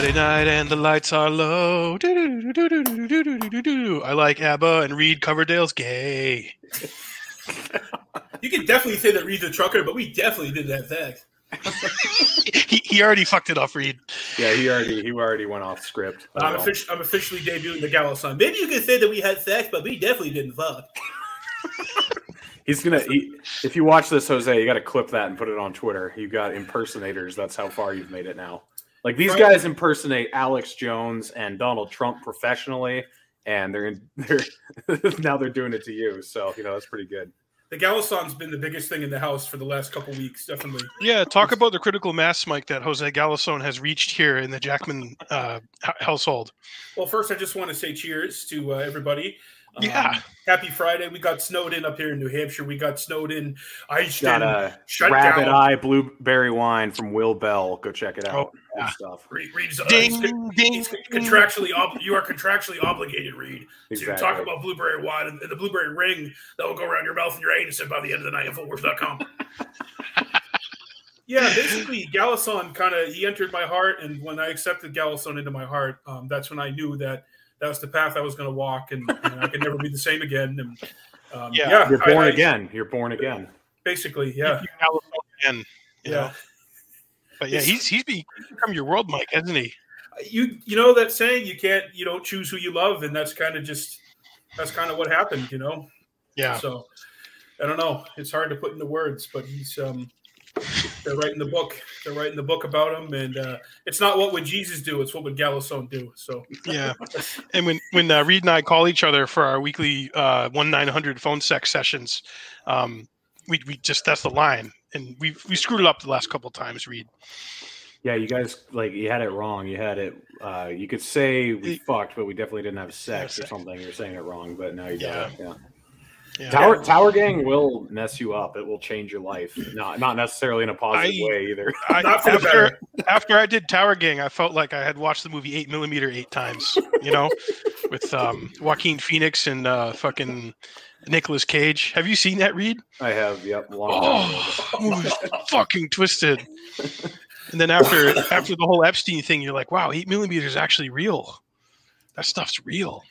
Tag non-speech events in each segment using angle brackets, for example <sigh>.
Friday night and the lights are low. I like ABBA and Reed Coverdale's gay. you can definitely say that Reed's a trucker, but we definitely did that sex. <laughs> he, he already fucked it up, Reed. Yeah, he already he already went off script. I'm, offic- I'm officially debuting the Gallo song. Maybe you could say that we had sex, but we definitely didn't fuck. <laughs> He's gonna. He, if you watch this, Jose, you got to clip that and put it on Twitter. You got impersonators. That's how far you've made it now. Like these Right. guys impersonate Alex Jones and Donald Trump professionally, and they're in, <laughs> they're <laughs> now they're doing it to you. So you know that's pretty good. The Gallo song's been the biggest thing in the house for the last couple weeks, definitely. Yeah, talk about the critical mass, Mike, that Jose Galison has reached here in the Jackman uh, household. Well, first, I just want to say cheers to uh, everybody. Um, Yeah. Happy Friday. We got snowed in up here in New Hampshire. We got snowed in. Iced Got in. a shut rabbit down. eye blueberry wine from Will Bell. Go check it out. Oh, yeah. stuff. Reed, Reed's, uh, Ding, he's ding, he's contractually ob- you are contractually obligated, Reed, to talk about blueberry wine and, and the blueberry ring that will go around your mouth and your anus by the end of the night at Footwars.com. <laughs> yeah, basically, Galison kind of he entered my heart, and when I accepted Galison into my heart, um, that's when I knew that that was the path I was going to walk, and, and I could never be the same again. And um, Yeah. yeah, You're born I- again. You're born again. Basically, yeah, And, you know, yeah. but yeah, he's he's become your world, Mike, hasn't he? you you know that saying you can't you don't choose who you love and that's kind of just that's kind of what happened you know Yeah. so i don't know it's hard to put into words but he's um they're writing the book they're writing the book about him and uh it's not what would jesus do it's what would Galison do so Yeah. And when when uh, Reed and I call each other for our weekly uh, one nine hundred phone sex sessions, um, we we just that's the line, and we we screwed it up the last couple times. Reed. Yeah, you guys like you had it wrong. You had it. Uh, you could say we It- fucked, but we definitely didn't have sex or sex. something. You're saying it wrong, but now you got Yeah. it. Yeah. Yeah. Tower Tower Gang will mess you up. It will change your life. Not not necessarily in a positive I- way either. I, Not for after, better. after I did Tower Gang, I felt like I had watched the movie Eight Millimeter eight times. You know, with um, Joaquin Phoenix and uh, fucking Nicolas Cage. Have you seen that, Reed? I have. Yep. long. Oh, movie's fucking twisted. And then after after the whole Epstein thing, you're like, wow, eight millimeter is actually real. That stuff's real.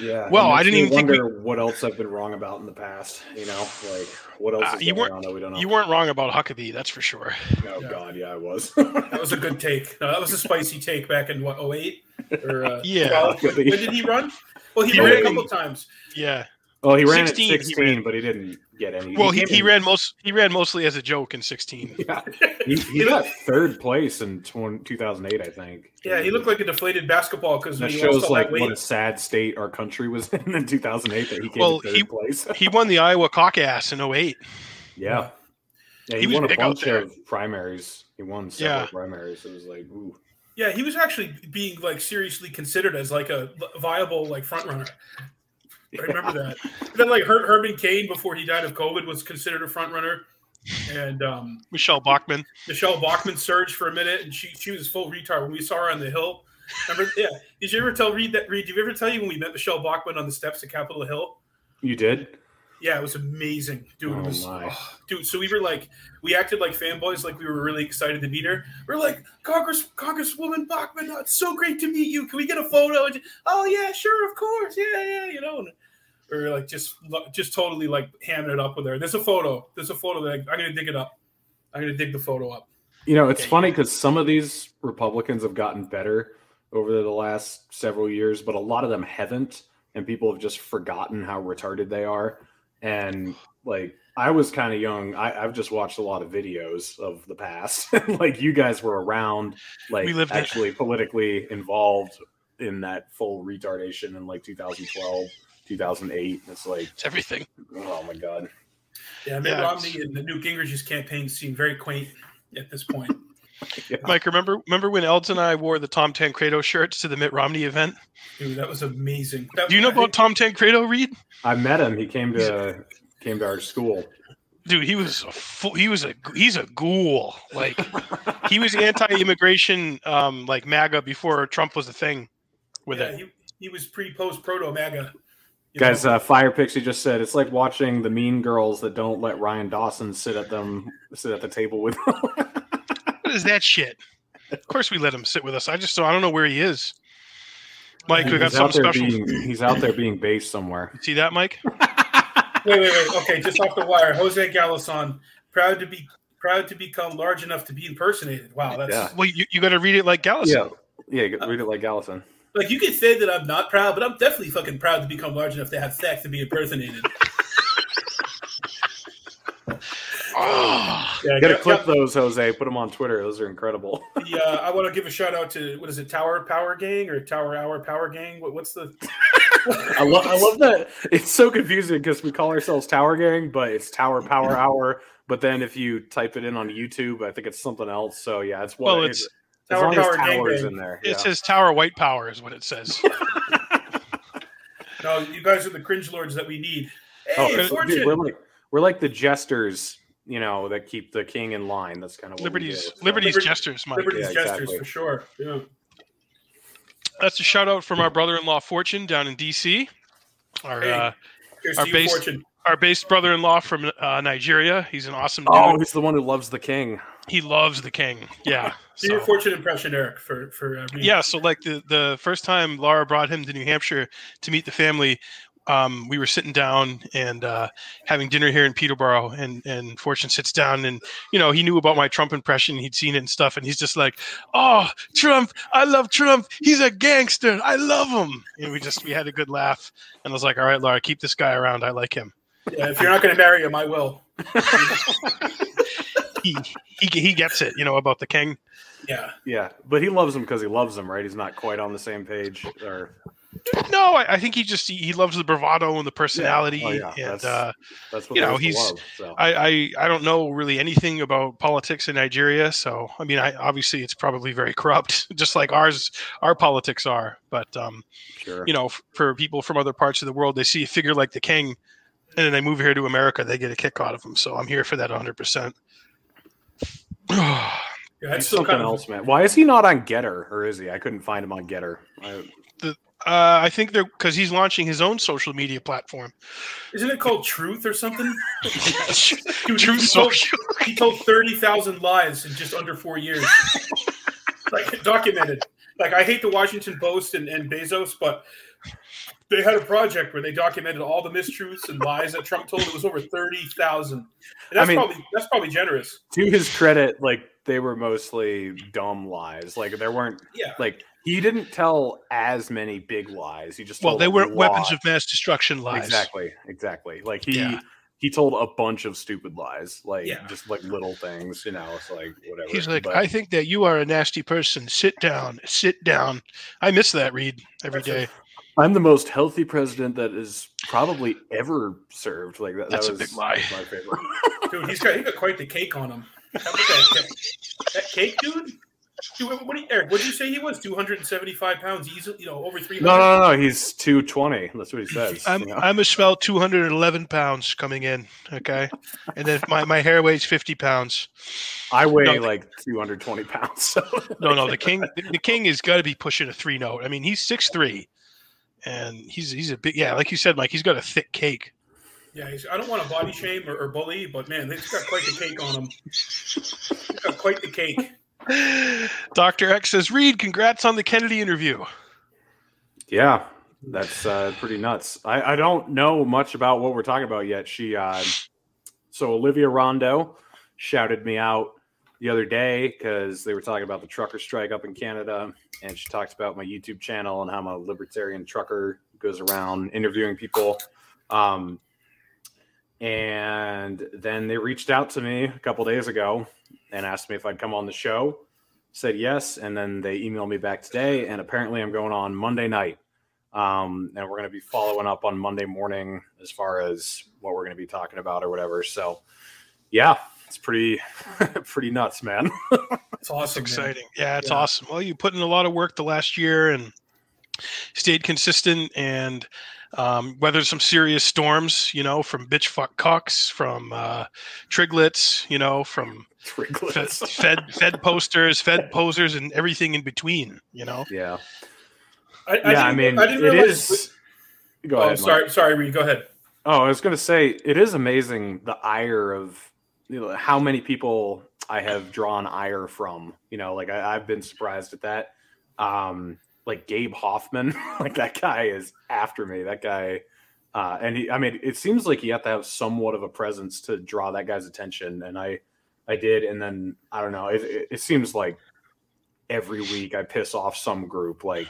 Yeah. Well, I didn't me even think we- wonder what else I've been wrong about in the past. You know, like what else Uh, is you going weren't- on that we don't know. You weren't wrong about Huckabee, that's for sure. oh Yeah. God, yeah, I was. <laughs> that was a good take no, that was a spicy take back in what 08 or uh, <laughs> Yeah. 12? when did he run well he He ran a couple times Yeah. well, he ran 16, at he 16, ran. but he didn't get any. Well, he, came he ran most he ran mostly as a joke in 16. <laughs> Yeah. <laughs> He, he got third place in 20, 2008, I think. yeah he looked like a deflated basketball because That he shows lost all like that what a sad state our country was <laughs> in in 2008 that he came Well, third he- place. He won the Iowa caucus in 08. yeah. Yeah, he, He won a bunch of primaries. He won several Yeah. primaries. It was like, ooh. Yeah, he was actually being like seriously considered as like a viable like front runner. <laughs> I remember that. Then like Her- Herman Cain before he died of COVID was considered a front runner, and um, Michele Bachmann. Michele Bachmann surged for a minute, and she she was full retard when we saw her on the hill. Remember? <laughs> Yeah. Did you ever tell Reed that Reed? Did you ever tell you when we met Michele Bachmann on the steps of Capitol Hill? You did? Yeah, it was amazing, dude. Oh, it was, my. oh, dude. So we were like, we acted like fanboys, like we were really excited to meet her. We're like, Congress, Congresswoman Bachmann, oh, it's so great to meet you. Can we get a photo? And, oh yeah, sure, of course, yeah, yeah, you know. And we were like, just, just totally like hamming it up with her. There's a photo. There's a photo that I, I'm gonna dig it up. I'm gonna dig the photo up. You know, it's Yeah, funny because some of these Republicans have gotten better over the last several years, but a lot of them haven't, and people have just forgotten how retarded they are. And like, I was kind of young. I, I've just watched a lot of videos of the past. <laughs> like, you guys were around, like, We lived it. actually politically involved in that full retardation in like 2012, 2008. It's like, It's everything. oh my god. Yeah, Mitt Yeah, Romney and the Newt Gingrich's campaign seem very quaint at this point. <laughs> Mike, remember remember when Elds and I wore the Tom Tancredo shirts to the Mitt Romney event? Dude, that was amazing. That, Do you know I about Tom Tancredo, Reed? I met him. He came to came to our school. Dude, he was a full, he was a he's a ghoul. Like he was anti-immigration, um, like MAGA before Trump was a thing with yeah, it. he, he was pre post proto MAGA. You Guys, uh, Fire Pixie just said it's like watching the mean girls that don't let Ryan Dawson sit at them sit at the table with. What is that shit? Of course, we let him sit with us. I just don't. I don't know where he is. Mike, we got He's out something there special. being he's out there being based somewhere. See that, Mike? <laughs> Wait, wait, wait. Okay, just off the wire. Jose Galison, proud to be proud to become large enough to be impersonated. Wow, that's Yeah. Well, you, you got to read it like Galison. Yeah, yeah. Read it like Allison. Like you can say that I'm not proud, but I'm definitely fucking proud to become large enough to have sex and be impersonated. Oh, <laughs> Yeah, gotta yeah, clip those, Jose. Put them on Twitter. Those are incredible. <laughs> yeah, uh, I want to give a shout out to what is it, Tower Power Gang or Tower Hour Power Gang? What, what's the? <laughs> I love I love that. It's so confusing because we call ourselves Tower Gang, but it's Tower Power Hour. But then if you type it in on YouTube, I think it's something else. So yeah, it's what Well, it's, it's- as Tower long as Power Gang towers Gang. in there. it yeah. says Tower White Power is what it says. <laughs> No, you guys are the cringe lords that we need. Oh, Hey, dude, we're like we're like the jesters, you know, that keep the king in line. That's kind of what Liberties, do, so. Liberties Liberty- Jesters, Mike. Liberty's Yeah, gestures exactly. for sure. Yeah. That's a shout out from our brother-in-law Fortune down in DC. Our Hey. uh, Our base- Fortune. our base brother-in-law from uh, Nigeria. He's an awesome dude. Oh, he's the one who loves the king. He loves the king. Yeah. Do your Fortune impression, Eric, for for uh, yeah. So like the the first time Laura brought him to New Hampshire to meet the family, um, we were sitting down and uh, having dinner here in Peterborough, and and Fortune sits down, and you know he knew about my Trump impression, he'd seen it and stuff, and he's just like, "Oh, Trump! I love Trump. He's a gangster. I love him." And we just we had a good laugh, and I was like, "All right, Laura, keep this guy around. I like him. Yeah, if you're not going to marry him, I will. <laughs> He he he gets it, you know, about the king." Yeah. Yeah, but he loves him because he loves him, right? He's not quite on the same page. Or No, I, I think he just he, he loves the bravado and the personality, Oh, yeah. and That's- uh, that's what You know, there is to he's- love. So I, I I don't know really anything about politics in Nigeria, so I mean, I obviously it's probably very <laughs> corrupt, just like ours our politics are. But um, sure. you know, f- for people from other parts of the world, they see a figure like the king, and then they move here to America, they get a kick out of him. So I'm here for that 100. percent Yeah, that's still something kind of else, man. Why is he not on Gettr, or is he? I couldn't find him on Gettr. I, Uh, I think they're because he's launching his own social media platform. Isn't it called Truth or something? <laughs> Dude, True he told- social. He told thirty thousand lies in just under four years. <laughs> like documented. Like I hate the Washington Post and, and Bezos, but they had a project where they documented all the mistruths and lies that Trump told. It was over thirty thousand. That's I mean- probably that's probably generous. to his credit, like they were mostly dumb lies. Like there weren't Yeah. like he didn't tell as many big lies. He just Well, they weren't weapons of mass destruction lies. Exactly, exactly. Like he Yeah. he told a bunch of stupid lies, like Yeah. just like little things, you know. It's like whatever. He's like, But- I think that you are a nasty person. Sit down. Sit down. I miss that read every day. A- day. I'm the most healthy president that is probably ever served. Like that. That's a that was, big lie. my favorite. <laughs> Dude, he's got he got quite the cake on him. That, that cake, dude? Dude, what, what, do you, Eric, what did you say he was? Two hundred and seventy-five pounds, easily, you know, over three no, no, no, no. He's 220. That's what he says. I'm you know? I'm a swell 211 pounds coming in. Okay, and then my, my hair weighs 50 pounds. I weigh no, the- like 220 pounds. So No, no, the <laughs> king the, the king has got to be pushing a three note. I mean, he's six three, and he's he's a big yeah, like you said, Mike. He's got a thick cake. Yeah, he's, I don't want to body shame or, or bully, but man, he's got quite the cake on him. He's got quite the cake. <laughs> Doctor X says, "Reed, congrats on the Kennedy interview." Yeah, that's uh, pretty nuts. I, I don't know much about what we're talking about yet. She, uh, so Olivia Rondo shouted me out the other day because they were talking about the trucker strike up in Canada, and she talked about my YouTube channel and how I'm a libertarian trucker goes around interviewing people. Um, and then they reached out to me a couple days ago and asked me if I'd come on the show. Said yes, and then they emailed me back today, and apparently I'm going on Monday night. Um, and we're going to be following up on Monday morning as far as what we're going to be talking about or whatever. So, yeah, it's pretty, <laughs> pretty nuts, man. <laughs> It's awesome. It's man. exciting. Yeah, it's Yeah. awesome. Well, you put in a lot of work the last year and stayed consistent and um, weathered some serious storms, you know, from bitch fuck cocks, from uh, triglets, you know, from fed, Triglets. <laughs> fed fed posters, fed posers, and everything in between, you know. yeah, I, I yeah. I mean, I didn't it realize- is. Go Oh, ahead. Mike. sorry, sorry, Reed. Go ahead. Oh, I was going to say it is amazing the ire of you know how many people I have drawn ire from. You know, like I, I've been surprised at that. Um, like Gabe Hoffman, <laughs> like that guy is after me. That guy, uh, and he, I mean, it seems like you have to have somewhat of a presence to draw that guy's attention, and I, I did, and then I don't know. It, it, it seems like every week I piss off some group. Like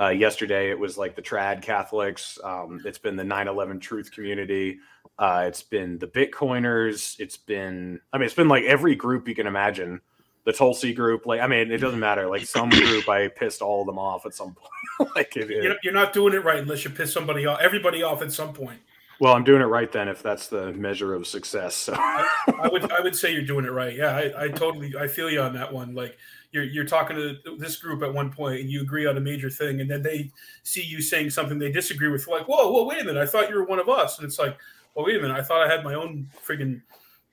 uh, yesterday, it was like the trad Catholics. Um, it's been the 9/11 Truth community. Uh, it's been the Bitcoiners. It's been, I mean, it's been like every group you can imagine. The Tulsi group, like, I mean, it doesn't matter. Like some <clears throat> group, I pissed all of them off at some <laughs> point. like, it, You're, you're not doing it right unless you piss somebody off, everybody off at some point. well, I'm doing it right then if that's the measure of success. So, I would I would say you're doing it right. Yeah, I, I totally I feel you on that one. Like you're you're talking to this group at one point and you agree on a major thing, and then they see you saying something they disagree with. Like, whoa, whoa, wait a minute, I thought you were one of us, and it's like, well, wait a minute, I thought I had my own friggin'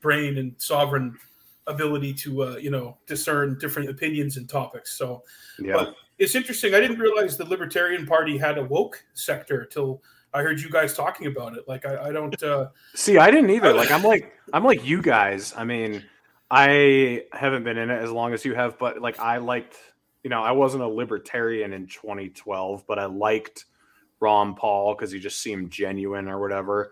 brain and sovereign ability to uh, you know discern different opinions and topics. So, yeah. but it's interesting. I didn't realize the Libertarian Party had a woke sector till I heard you guys talking about it. Like, I, I don't. Uh, See, I didn't either. Like I'm like I'm like you guys. I mean, I haven't been in it as long as you have, but like I liked, you know, I wasn't a libertarian in 2012, but I liked Ron Paul because he just seemed genuine or whatever.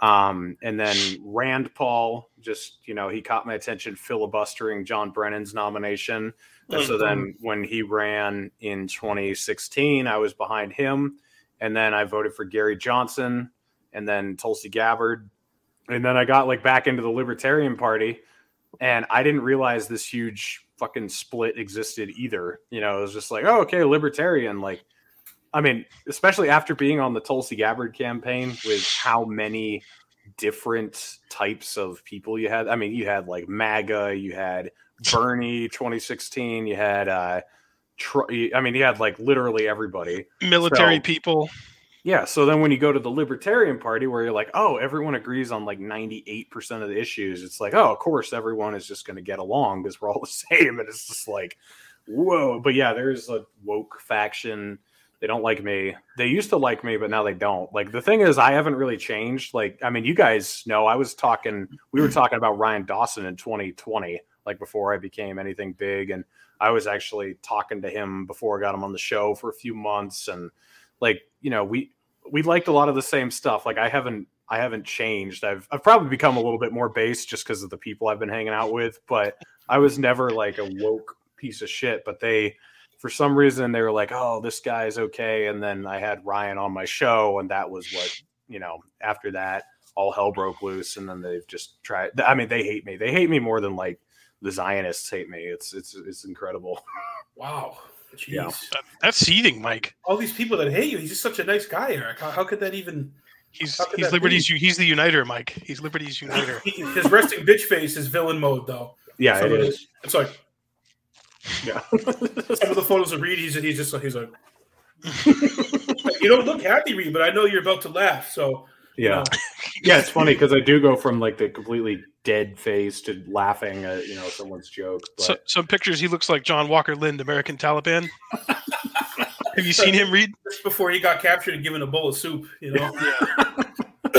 Um, and then Rand Paul, just you know, he caught my attention filibustering John Brennan's nomination. And so then when he ran in 2016, I was behind him. And then I voted for Gary Johnson and then Tulsi Gabbard. And then I got like back into the Libertarian Party and I didn't realize this huge fucking split existed either. You know, it was just like, oh, okay, libertarian. Like, I mean, especially after being on the Tulsi Gabbard campaign with how many different types of people you had. I mean, you had like MAGA, you had Bernie 2016, you had, uh, Tr- I mean, you had like literally everybody. Military So- people. Yeah. So then when you go to the Libertarian Party, where you're like, oh, everyone agrees on like 98% of the issues, it's like, oh, of course, everyone is just going to get along because we're all <laughs> the same. And it's just like, whoa. But yeah, there's a woke faction. They don't like me. They used to like me, but now they don't. Like the thing is, I haven't really changed. Like, I mean, you guys know I was talking, we were talking about Ryan Dawson in 2020, like before I became anything big. And I was actually talking to him before I got him on the show for a few months. And like, you know, we we liked a lot of the same stuff. Like I haven't I haven't changed. I've I've probably become a little bit more base just because of the people I've been hanging out with, but I was never like a woke piece of shit. But they for some reason they were like, Oh, this guy's okay. And then I had Ryan on my show, and that was what, you know, after that, all hell broke loose, and then they've just tried I mean, they hate me. They hate me more than like the Zionists hate me. It's it's it's incredible. <laughs> wow, jeez. Yeah. That- That's seething, Mike. All these people that hate you. He's just such a nice guy, Eric. How, how could that even? He's he's that liberty's he's the uniter, Mike. He's liberty's <laughs> uniter. He, his resting bitch face is villain mode, though. Yeah, Some it of is. It's like Yeah. <laughs> some of the photos of Reed. He's he's just like he's like. <laughs> you don't look happy, Reed, but I know you're about to laugh. So Yeah. <laughs> Yeah, it's funny because I do go from like the completely dead face to laughing at you know someone's joke. But So, some pictures he looks like John Walker Lindh, American Taliban. <laughs> Have you seen him read? just before he got captured and given a bowl of soup, you know. Yeah, <laughs>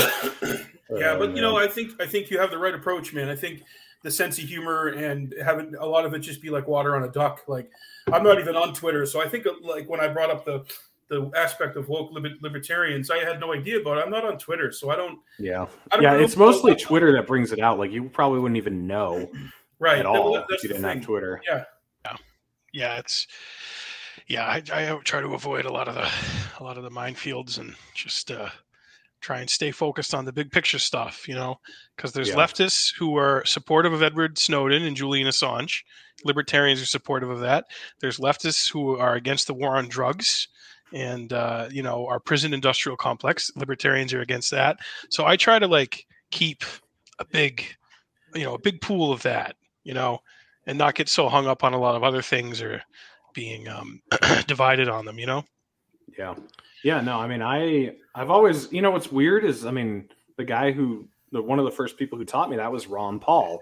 Oh, but you know. I think I think you have the right approach, man. I think the sense of humor and having a lot of it just be like water on a duck. Like I'm not even on Twitter, so I think uh, like when I brought up the the aspect of woke liber- libertarians, I had no idea about it. I'm not on Twitter, so I don't. yeah, I don't yeah, it's mostly about- Twitter that brings it out. Like you probably wouldn't even know <clears throat> right at all that- if you didn't have thing. Twitter. Yeah, yeah, it's yeah. I, I try to avoid a lot of the a lot of the minefields and just uh, try and stay focused on the big picture stuff. You know, because there's Yeah. leftists who are supportive of Edward Snowden and Julian Assange. Libertarians are supportive of that. There's leftists who are against the war on drugs and uh, you know our prison industrial complex. Libertarians are against that. So I try to like keep a big, you know, a big pool of that. You know, and not get so hung up on a lot of other things or being um, <clears throat> divided on them. You know. Yeah. Yeah, no, I mean I I've always you know what's weird is I mean the guy who the one of the first people who taught me that was Ron Paul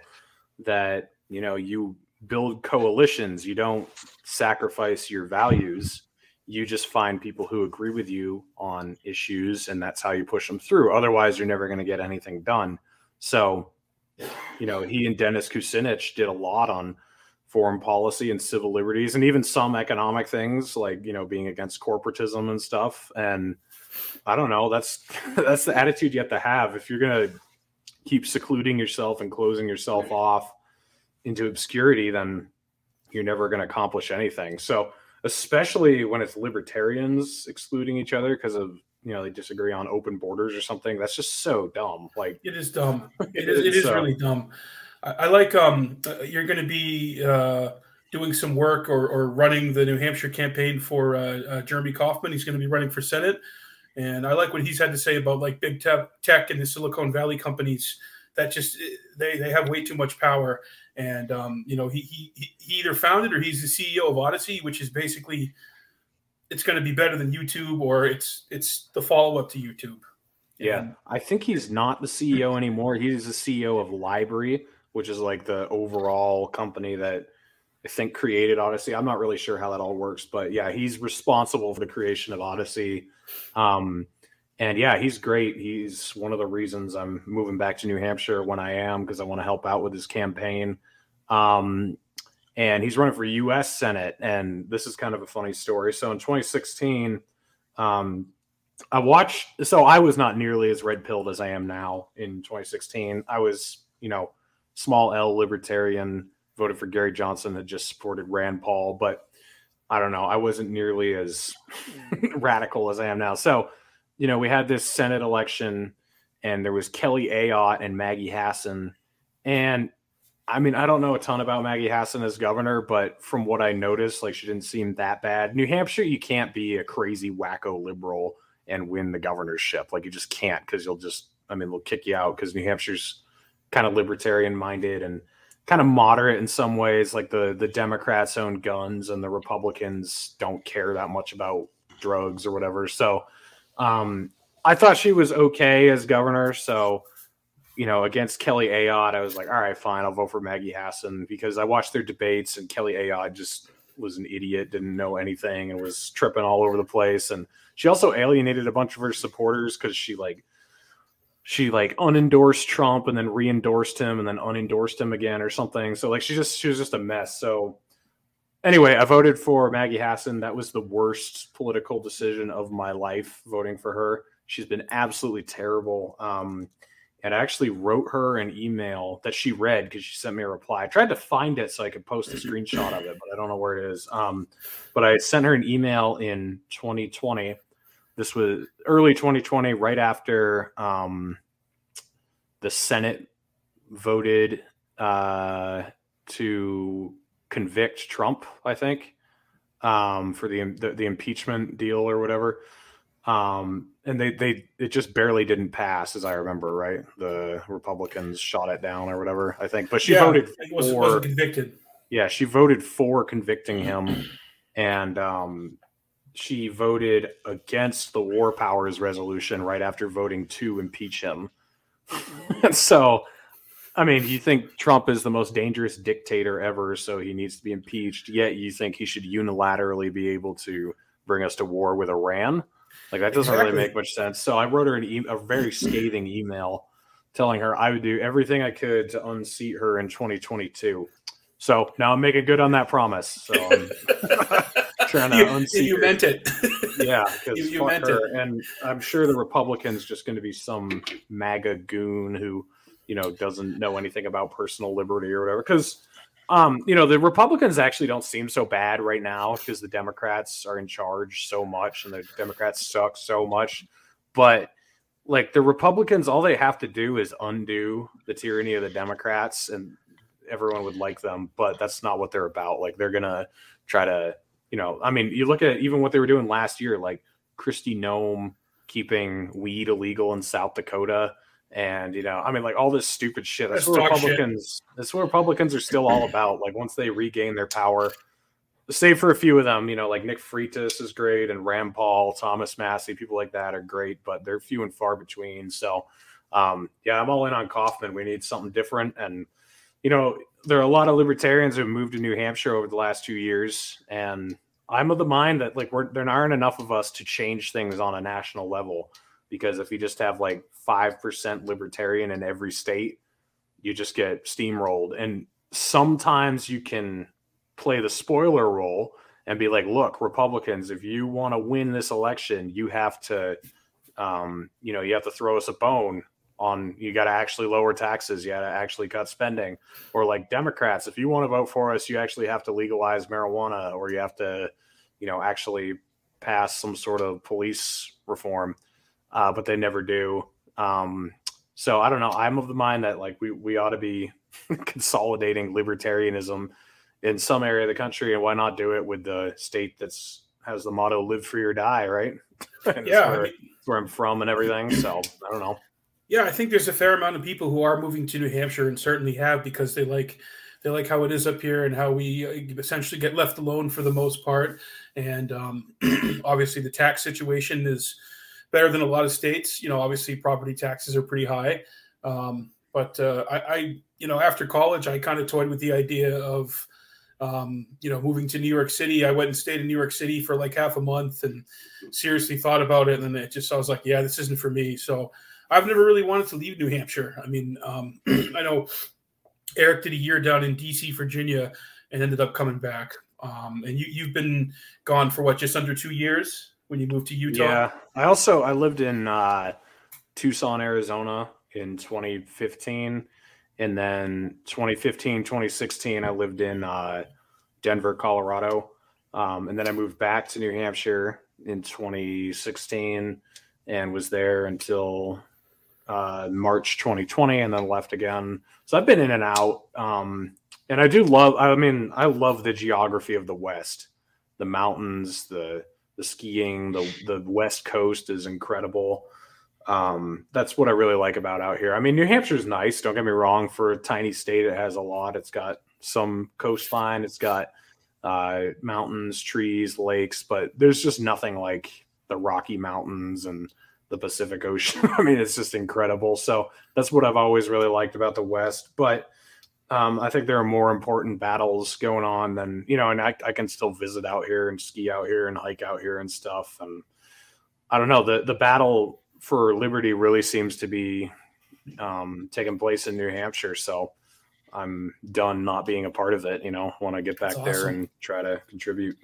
that you know you build coalitions, you don't sacrifice your values. You just find people who agree with you on issues and that's how you push them through. Otherwise you're never going to get anything done. So you know, he and Dennis Kucinich did a lot on foreign policy and civil liberties and even some economic things like, you know, being against corporatism and stuff. And I don't know, that's <laughs> that's the attitude you have to have if you're going to keep secluding yourself and closing yourself off into obscurity, then you're never going to accomplish anything. So, especially when it's libertarians excluding each other because of you know they disagree on open borders or something. That's just so dumb. Like it is dumb. It is. It <laughs> is so, really dumb. I, I like. Um, uh, you're going to be uh, doing some work or, or running the New Hampshire campaign for uh, uh, Jeremy Kauffman. He's going to be running for Senate, and I like what he's had to say about like big tech, tech and the Silicon Valley companies that just they they have way too much power. And um, you know, he, he he either founded or he's the CEO of Odysee, which is basically it's going to be better than YouTube or it's it's the follow up to YouTube. Yeah, I think he's not the CEO anymore. He's the CEO of LBRY, which is like the overall company that I think created Odysee. I'm not really sure how that all works, but yeah, he's responsible for the creation of Odysee. Um, and yeah, he's great. He's one of the reasons I'm moving back to New Hampshire when I am because I want to help out with his campaign. Um, and he's running for U.S. Senate. And this is kind of a funny story. So in 2016, um, I watched. So I was not nearly as red pilled as I am now in 2016. I was, you know, small L libertarian, voted for Gary Johnson, had just supported Rand Paul, but I don't know. I wasn't nearly as <laughs> radical as I am now. So you know, we had this Senate election and there was Kelly Ayotte and Maggie Hassan. And I mean, I don't know a ton about Maggie Hassan as governor, but from what I noticed, like she didn't seem that bad. New Hampshire, you can't be a crazy wacko liberal and win the governorship. Like you just can't because you'll just, I mean, they'll kick you out because New Hampshire's kind of libertarian minded and kind of moderate in some ways. Like the the Democrats own guns and the Republicans don't care that much about drugs or whatever. So um, I thought she was okay as governor. So, you know, against Kelly Ayotte, I was like, all right, fine, I'll vote for Maggie Hassan because I watched their debates and Kelly Ayotte just was an idiot, didn't know anything, and was tripping all over the place. And she also alienated a bunch of her supporters because she like she like unendorsed Trump and then re-endorsed him and then unendorsed him again or something. So like she just she was just a mess. So anyway, I voted for Maggie Hassan. That was the worst political decision of my life voting for her. She's been absolutely terrible. Um, and I actually wrote her an email that she read because she sent me a reply. I tried to find it so I could post a screenshot of it, but I don't know where it is. Um, but I sent her an email in 2020. This was early 2020, right after um, the Senate voted uh, to convict Trump, I think, um, for the, the, the impeachment deal or whatever. Um, and they they it just barely didn't pass, as I remember, right? The Republicans shot it down or whatever, I think. But she yeah, voted was, for convicted. Yeah, she voted for convicting him, and um, she voted against the War Powers resolution right after voting to impeach him. <laughs> and so I mean, you think Trump is the most dangerous dictator ever, so he needs to be impeached. Yet you think he should unilaterally be able to bring us to war with Iran? Like that doesn't exactly. really make much sense. So I wrote her an e- a very <clears throat> scathing email telling her I would do everything I could to unseat her in 2022. So now I'm making good on that promise. So I'm <laughs> trying to you, unseat. You her. meant it. <laughs> yeah, you, you meant her. it. And I'm sure the Republicans just going to be some MAGA goon who you know doesn't know anything about personal liberty or whatever because um, you know the republicans actually don't seem so bad right now because the democrats are in charge so much and the democrats suck so much. But like the republicans all they have to do is undo the tyranny of the democrats and everyone would like them but that's not what they're about. Like they're gonna try to you know i mean you look at even what they were doing last year like Kristi Noem keeping weed illegal in south dakota and you know, I mean, like all this stupid shit. That's what Republicans. Shit. That's what Republicans are still all about. Like once they regain their power, save for a few of them, you know, like Nick Freitas is great, and Rand Paul, Thomas Massie, people like that are great, but they're few and far between. So, um, yeah, I'm all in on Kauffman. We need something different, and you know, there are a lot of libertarians who have moved to New Hampshire over the last two years, and I'm of the mind that like we're there aren't enough of us to change things on a national level because if you just have like 5% libertarian in every state you just get steamrolled. And sometimes you can play the spoiler role and be like, look, Republicans, if you want to win this election, you have to, um, you know, you have to throw us a bone on, you got to actually lower taxes. You got to actually cut spending. Or like Democrats, if you want to vote for us, you actually have to legalize marijuana or you have to, you know, actually pass some sort of police reform. Uh, but they never do. Um, so I don't know. I'm of the mind that like we, we ought to be <laughs> consolidating libertarianism in some area of the country, and why not do it with the state that's has the motto "Live free or die"? Right? <laughs> yeah, where, where I'm from and everything. So I don't know. yeah. I think there's a fair amount of people who are moving to New Hampshire and certainly have because they like they like how it is up here and how we uh, essentially get left alone for the most part. And um, <clears throat> obviously, the tax situation is better than a lot of states. You know, obviously, property taxes are pretty high. Um, but uh, I, I, you know, after college, I kind of toyed with the idea of um, you know, moving to New York City. I went and stayed in New York City for like half a month and seriously thought about it. And then it just, I was like, yeah, this isn't for me. So I've never really wanted to leave New Hampshire. I mean, um, <clears throat> I know Eric did a year down in DC, Virginia, and ended up coming back. Um, and you, you've been gone for what, just under two years when you moved to Utah? Yeah. I also I lived in uh, Tucson, Arizona in 2015 and then 2015 2016 i lived in uh, denver colorado um, and then i moved back to new hampshire in 2016 and was there until uh, march 2020 and then left again so i've been in and out um, and i do love i mean i love the geography of the west the mountains the the skiing the the west coast is incredible um, that's what I really like about out here. I mean, New Hampshire's nice. Don't get me wrong. For a tiny state, it has a lot. It's got some coastline. It's got uh, mountains, trees, lakes, but there's just nothing like the Rocky Mountains and the Pacific Ocean. <laughs> I mean, it's just incredible. So that's what I've always really liked about the West. But um, I think there are more important battles going on than you know, and I, I can still visit out here and ski out here and hike out here and stuff. And I don't know the the battle for liberty really seems to be um, taking place in New Hampshire. So I'm done not being a part of it. You know, want to get back there and try to contribute.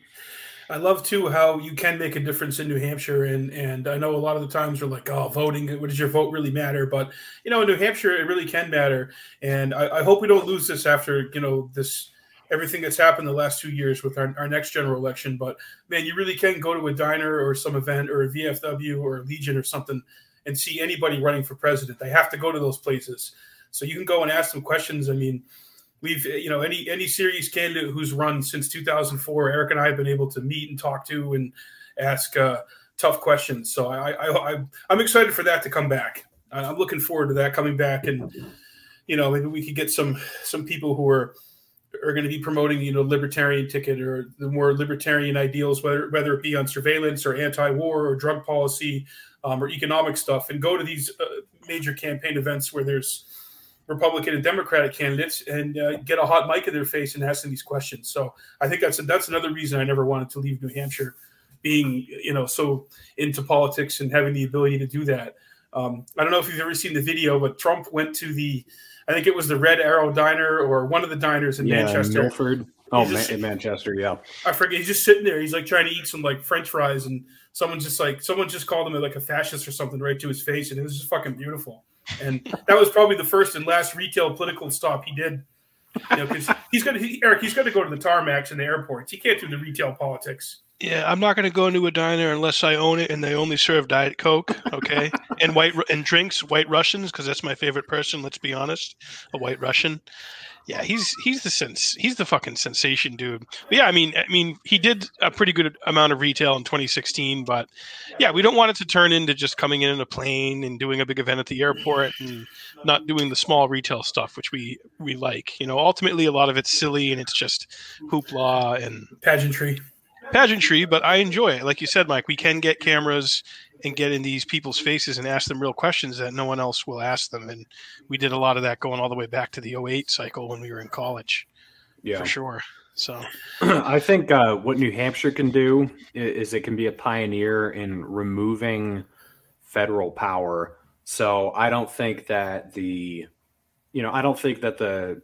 I love too how you can make a difference in New Hampshire, and and I know a lot of the times we're like, oh, voting, what does your vote really matter? But you know, in New Hampshire, it really can matter, and I, I hope we don't lose this after you know this everything that's happened the last two years with our, our next general election. But man, you really can go to a diner or some event or a VFW or a Legion or something and see anybody running for president. They have to go to those places. So you can go and ask them questions. I mean, we've you know any any serious candidate who's run since 2004, Eric and I have been able to meet and talk to and ask uh, tough questions. So I, I, I I'm excited for that to come back. I'm looking forward to that coming back, and you know maybe we could get some some people who are are going to be promoting, you know, libertarian ticket or the more libertarian ideals, whether whether it be on surveillance or anti-war or drug policy um, or economic stuff, and go to these uh, major campaign events where there's Republican and Democratic candidates and uh, get a hot mic in their face and ask them these questions. So I think that's that's another reason I never wanted to leave New Hampshire, being you know so into politics and having the ability to do that. Um, I don't know if you've ever seen the video, but Trump went to the I think it was the Red Arrow Diner or one of the diners in yeah, Manchester. Milford. Oh, in Manchester, yeah. I forget. He's just sitting there. He's like trying to eat some like French fries, and someone just like someone just called him like a fascist or something right to his face, and it was just fucking beautiful. And that was probably the first and last retail political stop he did. You know, because he's got he, Eric. he's going to go to the tarmacs and the airports. He can't do the retail politics. Yeah, I'm not going to go into a diner unless I own it and they only serve Diet Coke, okay, and white and drinks, White Russians, because that's my favorite person. Let's be honest, a White Russian. Yeah, he's he's the sense he's the fucking sensation, dude. But yeah, I mean, I mean, he did a pretty good amount of retail in 2016, but yeah, we don't want it to turn into just coming in in a plane and doing a big event at the airport and not doing the small retail stuff, which we we like. You know, ultimately, a lot of it's silly and it's just hoopla and pageantry pageantry, but I enjoy it. Like you said, Mike, we can get cameras and get in these people's faces and ask them real questions that no one else will ask them. And we did a lot of that going all the way back to the 08 cycle when we were in college. Yeah. For sure. So <clears throat> I think uh, what New Hampshire can do is it can be a pioneer in removing federal power. So I don't think that the you know, I don't think that the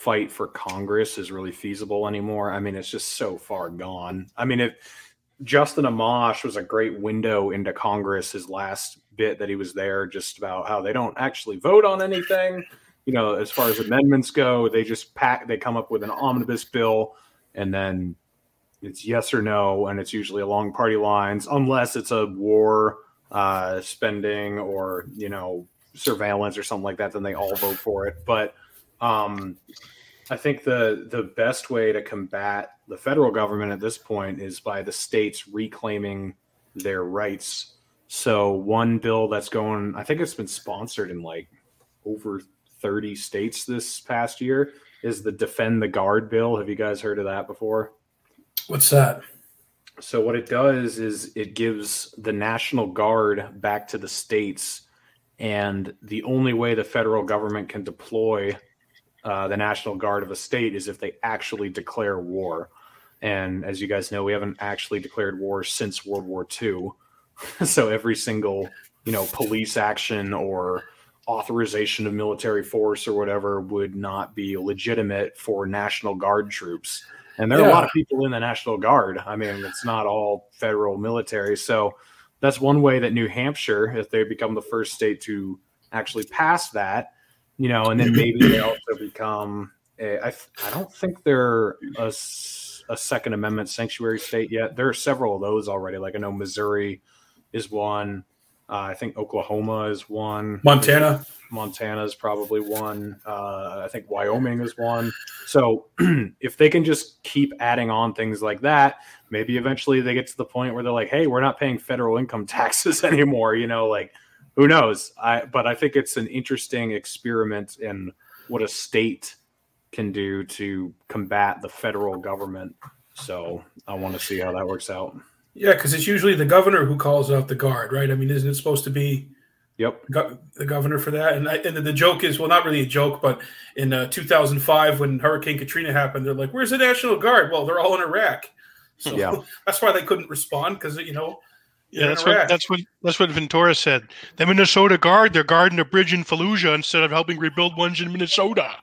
fight for Congress is really feasible anymore. I mean, it's just so far gone. I mean, if Justin Amash was a great window into Congress, his last bit that he was there, just about how they don't actually vote on anything. You know, as far as amendments go, they just pack, they come up with an omnibus bill, and then it's yes or no, and it's usually along party lines, unless it's a war uh, spending or you know surveillance or something like that. Then they all vote for it. But um, I think the the best way to combat the federal government at this point is by the states reclaiming their rights. So one bill that's going, I think it's been sponsored in like over 30 states this past year is the Defend the Guard bill. Have you guys heard of that before? What's that? So what it does is it gives the National Guard back to the states, and the only way the federal government can deploy uh, the National Guard of a state is if they actually declare war. And as you guys know, we haven't actually declared war since World War II. <laughs> so every single, you know, police action or authorization of military force or whatever would not be legitimate for National Guard troops. And there are a lot of people in the National Guard. I mean, it's not all federal military. So that's one way that New Hampshire, if they become the first state to actually pass that, you know, and then maybe they also become. A, I, I don't think they're a, a Second Amendment sanctuary state yet. There are several of those already. Like I know Missouri is one. Uh, I think Oklahoma is one. Montana. Montana is probably one. Uh, I think Wyoming is one. So <clears throat> if they can just keep adding on things like that, maybe eventually they get to the point where they're like, "Hey, we're not paying federal income <laughs> taxes anymore." You know, like who knows? I but I think it's an interesting experiment in what a state can do to combat the federal government. So I want to see how that works out. Yeah, because it's usually the governor who calls out the guard, right? I mean, isn't it supposed to be? Yep. Go- the governor for that, and I, and the joke is, well, not really a joke, but in uh, 2005 when Hurricane Katrina happened, they're like, "Where's the National Guard?" Well, they're all in Iraq, so Yeah. <laughs> that's why they couldn't respond because you know, Yeah, that's what that's what that's what Ventura said. The Minnesota Guard, they're guarding a bridge in Fallujah instead of helping rebuild ones in Minnesota.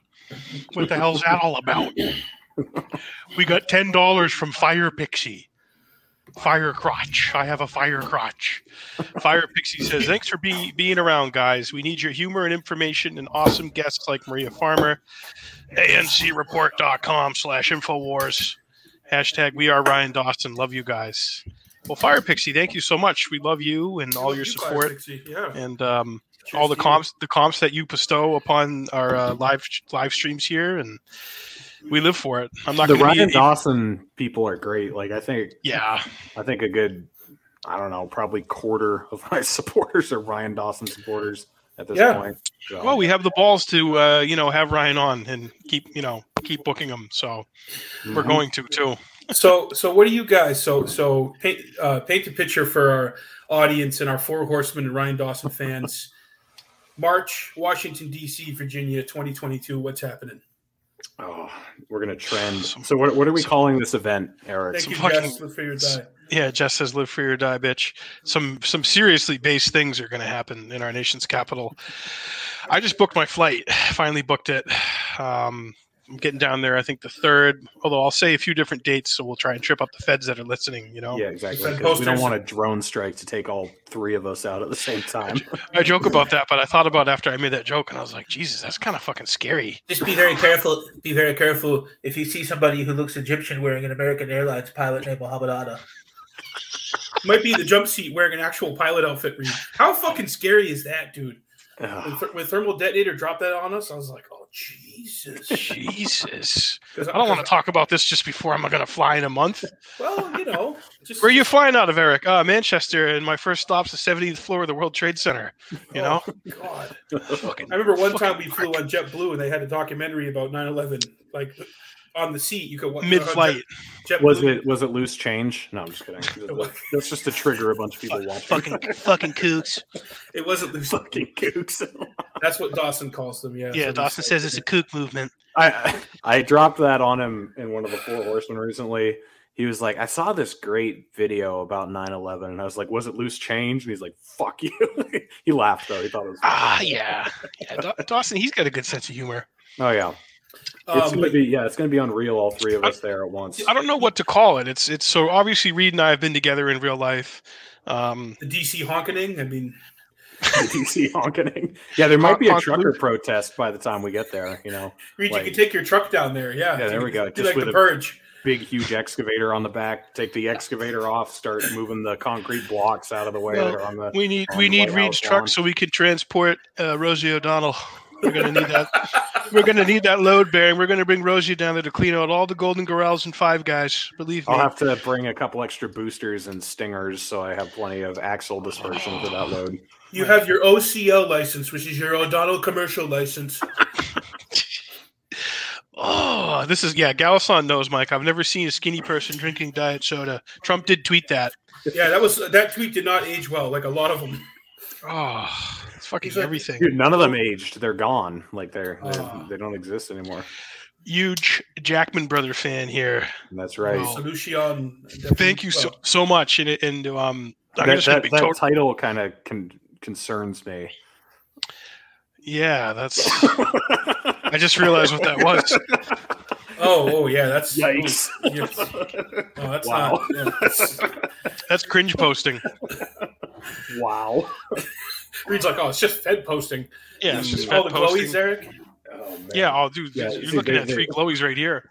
What the hell's that all about? We got ten dollars from Fire Pixie. Fire crotch. I have a fire crotch. Fire Pixie says, "Thanks for be, being around, guys. We need your humor and information and awesome guests like Maria Farmer. ANCReport.com slash Infowars. Hashtag We Are Ryan Dawson. Love you guys. Well, Fire Pixie, thank you so much. We love you and all your You Fire support Pixie, Yeah, and um, all the comps, the comps that you bestow upon our uh, live live streams here, and we live for it. I'm not The going to Ryan. Dawson people are great. Like I think yeah, I think a good I don't know, probably quarter of my <laughs> supporters are Ryan Dawson supporters at this Yeah. point. So, well, we have the balls to uh, you know have Ryan on and keep you know keep booking him. So we're mhm. going to too. So, so what do you guys? So, so paint uh, paint the picture for our audience and our Four Horsemen and Ryan Dawson fans. March, Washington D.C., Virginia, 2022. What's happening? Oh, we're gonna trend. So what, what are we calling this event, Eric? Thank you, fucking- Jess. Live for your die. Yeah, Jess says live free or die, bitch. Some some seriously based things are going to happen in our nation's capital. I just booked my flight. <sighs> Finally booked it. Um, I'm getting down there. I think the third. Although I'll say a few different dates, so we'll try and trip up the feds that are listening. You know, Yeah, exactly. We don't want a drone strike to take all three of us out at the same time. <laughs> I joke about that, but I thought about after I made that joke, and I was like, Jesus, that's kind of fucking scary. Just be very careful. Be very careful if you see somebody who looks Egyptian wearing an American Airlines pilot named Mohammed Atta. Might be the jump seat wearing an actual pilot outfit. How fucking scary is that, dude? When, th- when thermal detonator dropped that on us, I was like, oh Jesus. Jesus. <laughs> I don't want to talk about this just before I'm going to fly in a month. Well, you know, <laughs> just Where are you flying out of, Eric? Uh, Manchester, and my first stop's the 70th floor of the World Trade Center. You know, Oh, God. Fucking- I remember one time we flew on JetBlue and they had a documentary about 9/11. Like on the seat, you could mid-flight. Jet, Was JetBlue- it was it loose change? No, I'm just kidding. <laughs> That's just to trigger a bunch of people watching. fucking fucking kooks. It wasn't loose. fucking kooks. <laughs> That's what Dawson calls them. Yeah. Yeah, So Dawson says it's a kook movement. I I dropped that on him in one of the four horsemen recently. he was like, I saw this great video about 9-11. and I was like, was it loose change? And he's like, fuck you. <laughs> he laughed though. He thought it was. Ah, yeah, yeah. Daw- Dawson, he's got a good sense of humor. Oh yeah, it's Um, gonna be yeah, it's gonna be unreal. All three of us there at once. I don't know what to call it. It's it's so obviously Reed and I have been together in real life. Um, the DC honking. I mean, <laughs> DC honking. Yeah, there might be a Honk, honk, trucker loop. protest by the time we get there. You know, Reed, Like- you can take your truck down there. Yeah, Yeah, there we go. Do Just like with the a- purge. big huge excavator on the back. Take the excavator off. Start moving the concrete blocks out of the way Well, that are on the. we need on we the need White Reed's House truck lawn. so we can transport uh, Rosie O'Donnell. We're gonna need that. We're gonna need that load bearing. We're gonna bring Rosie down there to clean out all the Golden Corrals and Five Guys. Believe me. I'll have to bring a couple extra boosters and stingers so I have plenty of axle dispersion for that load. You have your OCL license, which is your O'Donnell commercial license. <laughs> Oh, this is yeah. Galison knows, Mike. I've never seen a skinny person drinking diet soda. Trump did tweet that. Yeah, that was that tweet did not age well, like a lot of them. Oh, it's fucking like- everything. Dude, none of them aged. They're gone. Like they're, they're Ah. they don't exist anymore. Huge Jackman brother fan here. That's right. Oh. So Lucian, Thank you so so much. And and um, I'm that just that, be that total- title kind of con- concerns me. yeah. That's. <laughs> I just realized what that was. Oh, oh yeah, that's Yikes. Yes. Oh, that's Wow. not. Yeah, that's- That's cringe posting. wow. Reed's like, oh, it's just Fed posting. Yeah, it's just all fed the posting. glowies, Eric. Oh, man. Yeah, oh, dude, Yeah, you're see, looking they- at three glowies right here.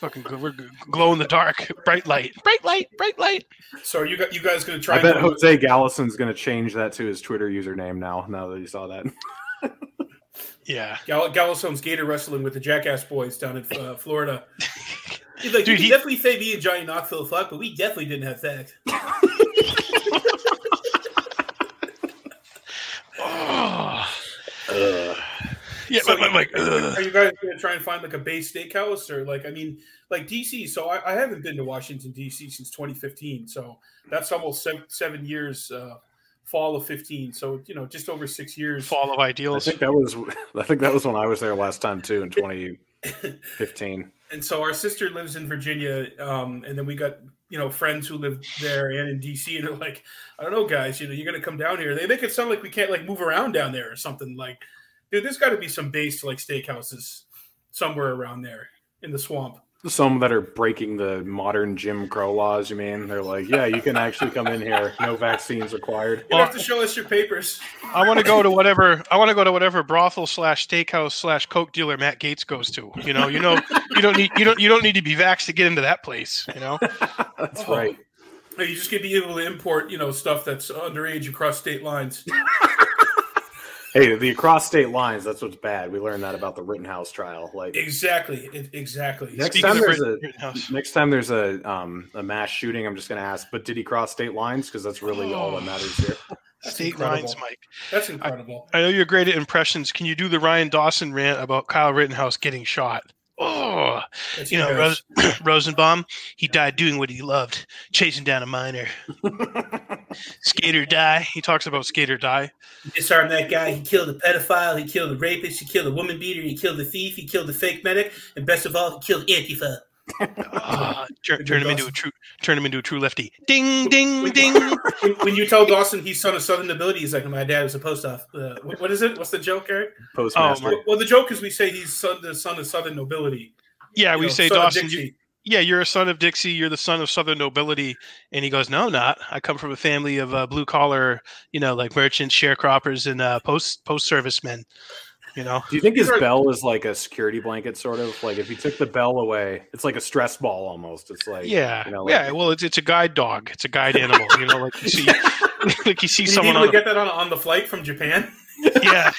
Fucking, we're glow in the dark, <laughs> bright light, bright light, bright light. So are you got you guys gonna try? I bet and- Jose Galison's going to change that to his Twitter username now. Now that he saw that, <laughs> Yeah, Gal- Galison's gator wrestling with the Jackass Boys down in uh, Florida. <laughs> He's like, Dude, you can he- definitely say me and Johnny Knoxville fuck, but we definitely didn't have sex. Yeah, So but, but like, are, ugh. are you guys gonna try and find like a base steakhouse or like I mean like DC? So I, I haven't been to Washington DC since 2015, so that's almost seven, seven years. Uh, fall of 15, so you know just over six years. fall of I think that was <laughs> I think that was when I was there last time too in 2015. <laughs> and so our sister lives in Virginia, um, and then we got you know friends who live there and in DC, and they're like, I don't know, guys, you know, you're gonna come down here. They make it sound like we can't like move around down there or something. Like, dude, there's got to be some base like steakhouses somewhere around there in the swamp. Some that are breaking the modern Jim Crow laws. You mean they're like, yeah, you can actually come in here, no vaccines required. You have to show us your papers. I want to go to whatever I want to go to whatever brothel slash steakhouse slash coke dealer Matt Gaetz goes to. You know, you know, you don't need you don't you don't need to be vaxxed to get into that place. You know, <laughs> That's Oh. right. You just gonna be able to import, you know, stuff that's underage across state lines? <laughs> Hey, the across state lines. That's what's bad. We learned that about the Rittenhouse trial. Like exactly, exactly. next Speaking time there's Rit- a next time there's a um a mass shooting, I'm just gonna ask. But did he cross state lines? Because that's really all that matters here. <gasps> That's state incredible. lines, Mike. That's incredible. I know you're great at impressions. Can you do the Ryan Dawson rant about Kyle Rittenhouse getting shot? Oh, That's you know. Rose, <clears throat> Rosenbaum, he died doing what he loved, chasing down a minor. <laughs> Skater die. He talks about skater die. He disarmed that guy. He killed a pedophile. He killed a rapist. He killed a woman beater. He killed a thief. He killed a fake medic. And best of all, he killed Antifa. Ah, turn, turn him into a true, turn him into a true lefty. Ding, ding, ding. <laughs> when, when you tell Dawson he's son of Southern nobility, he's like, my dad was a post off. Uh, what, what is it? What's the joke, Eric? Postmaster. Oh, my- Well, the joke is we say he's son, the son of Southern nobility. Yeah, You we know, say Dawson. You, yeah, you're a son of Dixie. You're the son of Southern nobility. And he goes, No, I'm not. I come from a family of uh, blue collar, you know, like merchants, sharecroppers, and uh, post post servicemen. You know, Do you think his are- bell is like a security blanket, sort of? Like if you took the bell away, it's like a stress ball almost. It's like yeah, you know, like- yeah. Well, it's it's a guide dog. It's a guide animal. You know, like you see, <laughs> <laughs> like you see Did someone able on. to get that on, on the flight from Japan? <laughs> Yeah,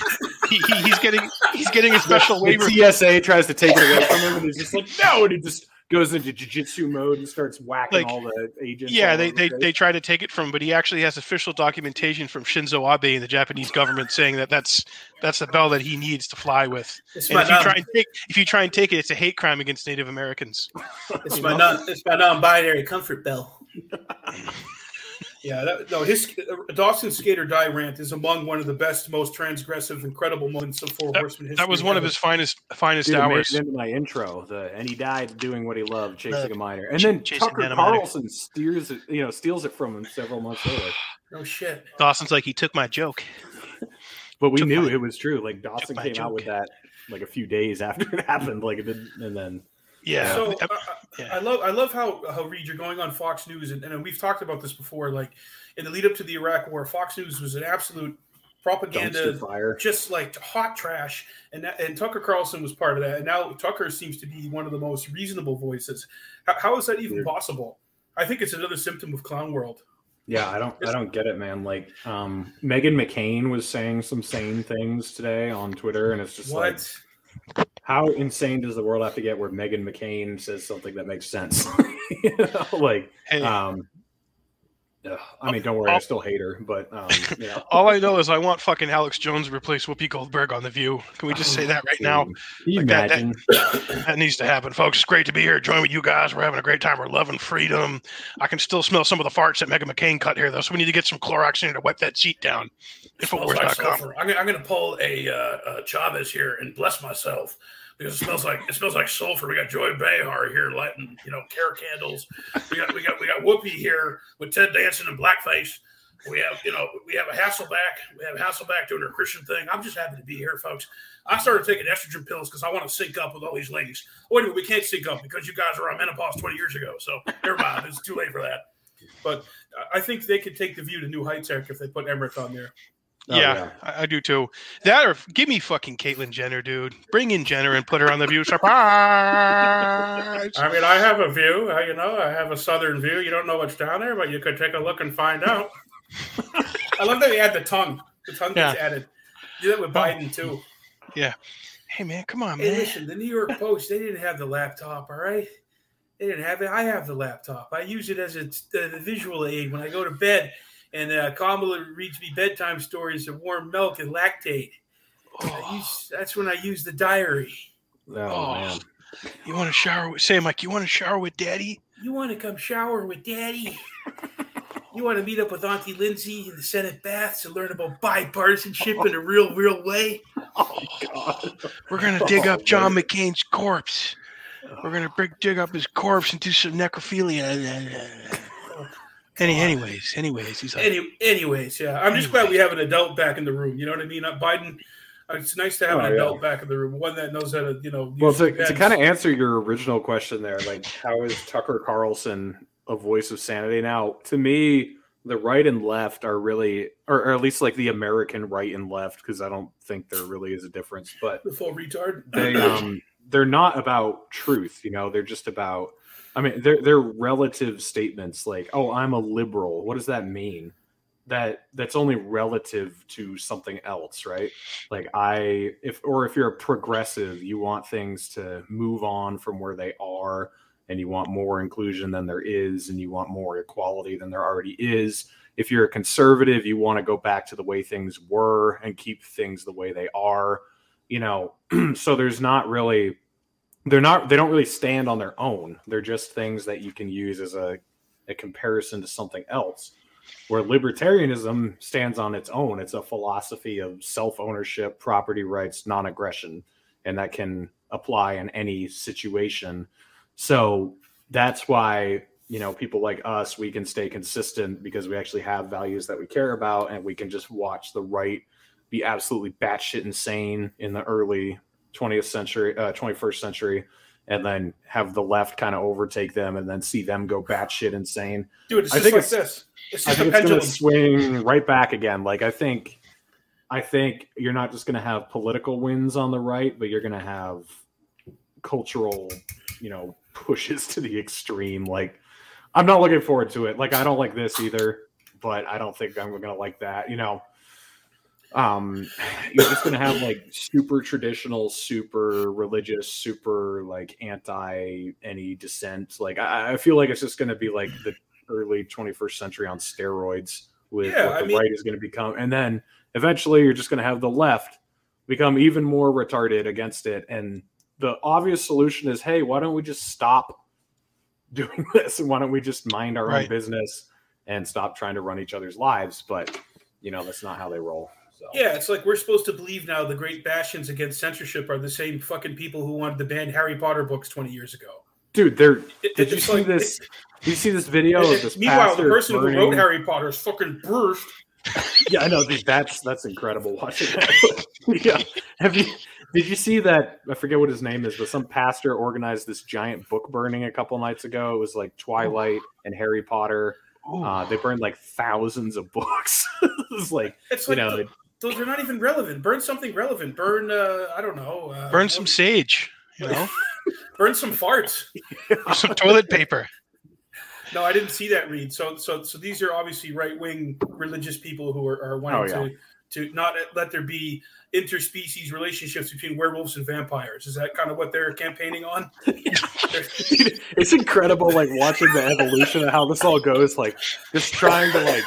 he, he, he's getting he's getting a special the waiver. TSA tries to take it away from him, and he's just like, no, and he just goes into jujitsu mode and starts whacking Like, all the agents. Yeah, they, they, the they try to take it from, him, but he actually has official documentation from Shinzo Abe and the Japanese government saying that that's that's the bell that he needs to fly with. It's And if you non, try and take if you try and take it, it's a hate crime against Native Americans. It's my know? non, it's my non-binary comfort bell. <laughs> Yeah, that, no, his uh, Dawson Skater die rant is among one of the best, most transgressive, incredible moments of Four Horsemen history. That was one of his finest finest Dude, it made hours. it into my intro, the and he died doing what he loved, chasing Look, a miner, and ch- then chasing Tucker down a miner. Carlson steers it, you know, steals it from him several months later. No shit. Dawson's like he took my joke. <laughs> But we Took knew my- it was true. Like Dawson my came out with that like a few days <laughs> after it happened, like it didn't, and then Yeah. So Uh, I, I- yeah. I love I love how how Reed you're going on Fox News and, and we've talked about this before. Like in the lead up to the Iraq War, Fox News was an absolute propaganda, fire. just like hot trash. And that, and Tucker Carlson was part of that. And now Tucker seems to be one of the most reasonable voices. How, how is that even Weird. possible? I think it's another symptom of clown world. Yeah, I don't I don't get it, man. Like um Meghan McCain was saying some sane things today on Twitter, and it's just like What? How insane does the world have to get where Meghan McCain says something that makes sense? <laughs> you know, like Hey, um ugh, I mean, don't worry, I still hate her, but um, <laughs> you know, all I know is I want fucking Alex Jones to replace Whoopi Goldberg on The View. Can we just say that right now? Like that- that- imagine? <coughs> That needs to happen, folks. It's great to be here. Join with you guys. We're having a great time. We're loving freedom. I can still smell some of the farts that Meghan McCain cut here, though. So we need to get some Clorox in here to wipe that seat down. Smells like sulfur. I'm, I'm going to pull a uh, Chavez here and bless myself because it smells like it smells like sulfur. We got Joy Behar here lighting, you know, care candles. We got we got we got Whoopi here with Ted Danson in blackface. We have you know we have a Hasselbeck. We have Hasselbeck doing her Christian thing. I'm just happy to be here, folks. I started taking estrogen pills because I want to sync up with all these ladies. Oh, anyway, we can't sync up because you guys were on menopause 20 years ago. So never mind. It's too late for that. But I think they could take the view to new heights, Eric, if they put Emmerich on there. Oh, yeah, yeah. I, I do too. That or give me fucking Caitlyn Jenner, dude. Bring in Jenner and put her on the View. Surprise! I mean, I have a view. uh, You know, I have a southern view. You don't know what's down there, but you could take a look and find out. <laughs> I love that they add the tongue. The tongue gets added. Do that with Biden too. Yeah. Hey man, come on, Hey, man. listen, the New York Post they didn't have the laptop. All right, they didn't have it. I have the laptop. I use it as a, a visual aid when I go to bed. And uh, Kamala reads me bedtime stories of warm milk and lactate. Oh, use, that's when I use the diary. Oh, Oh. man. you want to shower? With, say, Mike, you want to shower with Daddy? You want to come shower with Daddy? You want to meet up with Auntie Lindsay in the Senate baths and learn about bipartisanship in a real, real way? Oh god. We're gonna dig Oh, up John man. McCain's corpse. We're gonna bring, dig up his corpse and do some necrophilia. Any, anyways, anyways, he's like, Any, anyways, yeah, I'm just glad we have an adult back in the room. You know what I mean? Uh, Biden. uh, It's nice to have Oh, an yeah. adult back in the room, one that knows how to, you know. Well, to, to kind of answer your original question there, like how is Tucker Carlson a voice of sanity now? To me, the right and left are really, or, or at least like the American right and left, because I don't think there really is a difference. But the full retard. they um they're not about truth you know they're just about i mean they're they're relative statements like oh i'm a liberal. What does that mean? That that's only relative to something else right? Like i if or if you're a progressive you want things to move on from where they are and you want more inclusion than there is and you want more equality than there already is. If you're a conservative you want to go back to the way things were and keep things the way they are you know. <clears throat> So there's not really they're not they don't really stand on their own. They're just things that you can use as a, a comparison to something else. Where libertarianism stands on its own. It's a philosophy of self-ownership property rights non-aggression and that can apply in any situation. So that's why you know people like us we can stay consistent because we actually have values that we care about and we can just watch the right be absolutely batshit insane in the early 20th century, uh, 21st century, and then have the left kind of overtake them and then see them go batshit insane. Dude, it's I just think like it's- this. It's I think it's going pendulum. to swing right back again. Like I think, I think you're not just going to have political wins on the right, but you're going to have cultural, you know, pushes to the extreme. Like I'm not looking forward to it. Like I don't like this either, but I don't think I'm going to like that. You know, um, <sighs> you're just going to have like super traditional, super religious, super like anti any dissent. Like I, I feel like it's just going to be like the early 21st century on steroids with Yeah, what I the mean- right is going to become, and then eventually you're just going to have the left become even more retarded against it. And the obvious solution is, hey, why don't we just stop <laughs> doing this and why don't we just mind our own business and stop trying to run each other's lives. But you know that's not how they roll. So. Yeah, it's like we're supposed to believe now the great bastions against censorship are the same fucking people who wanted to ban Harry Potter books 20 years ago. Dude, they're It- did you see like- this? Did you see this video of this? Meanwhile, the pastor person who wrote Harry Potter is fucking Bruce. <laughs> Yeah, I know. Dude, that's that's incredible watching that. <laughs> yeah. Have you did you see that? I forget what his name is, but some pastor organized this giant book burning a couple nights ago. It was like Twilight and Harry Potter. Uh, they burned like thousands of books. <laughs> it was like It's you know, th- those are not even relevant. Burn something relevant. Burn, uh, I don't know. Uh, Burn some sage, you know, <laughs> burn some farts. or some toilet paper. <laughs> No, I didn't see that read. So, so, so these are obviously right wing religious people who are, are wanting Oh, to to not let there be interspecies relationships between werewolves and vampires. Is that kind of what they're campaigning on? <laughs> it's incredible like watching the evolution of how this all goes like just trying to like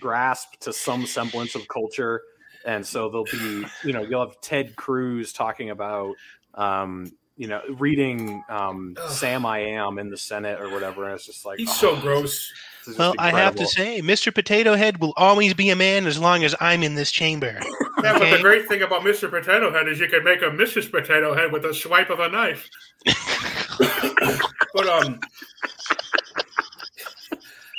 grasp to some semblance of culture and so there'll be you know you'll have ted cruz talking about um you know reading um Ugh. sam i am in the senate or whatever and it's just like He's oh, so gross. this is just Well, I have to say, Mr. Potato Head will always be a man as long as I'm in this chamber. <laughs> Yeah, but the Okay. great thing about Mr. Potato Head is you can make a Mrs. Potato Head with a swipe of a knife. <laughs> but um, but it's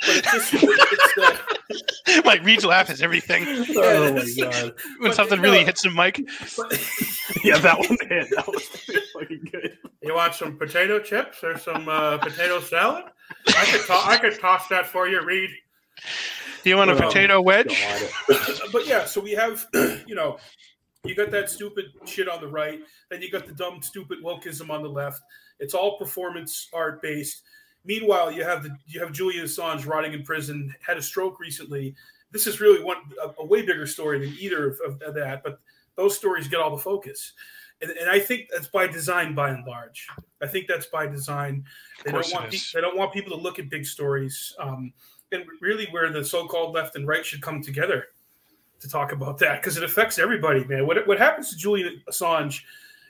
just it's, uh, <laughs> Mike Reed's laugh is everything. <laughs> oh my god When But, something no. really hits him, Mike. but- <laughs> yeah that one hit that was fucking good you want some potato chips or some uh, potato salad? I could to- I could toss that for you, Reed. Do you want a Oh, potato wedge? But yeah, so we have, <clears throat> you know, you got that stupid shit on the right, then you got the dumb, stupid wokeism on the left. It's all performance art based. Meanwhile, you have the you have Julian Assange rotting in prison, had a stroke recently. This is really one a, a way bigger story than either of, of, of that, but those stories get all the focus. And, and I think that's by design, by and large. I think that's by design. They don't want pe- they don't want people to look at big stories. Um, and really, where the so-called left and right should come together to talk about that because it affects everybody, man. What what happens to Julian Assange?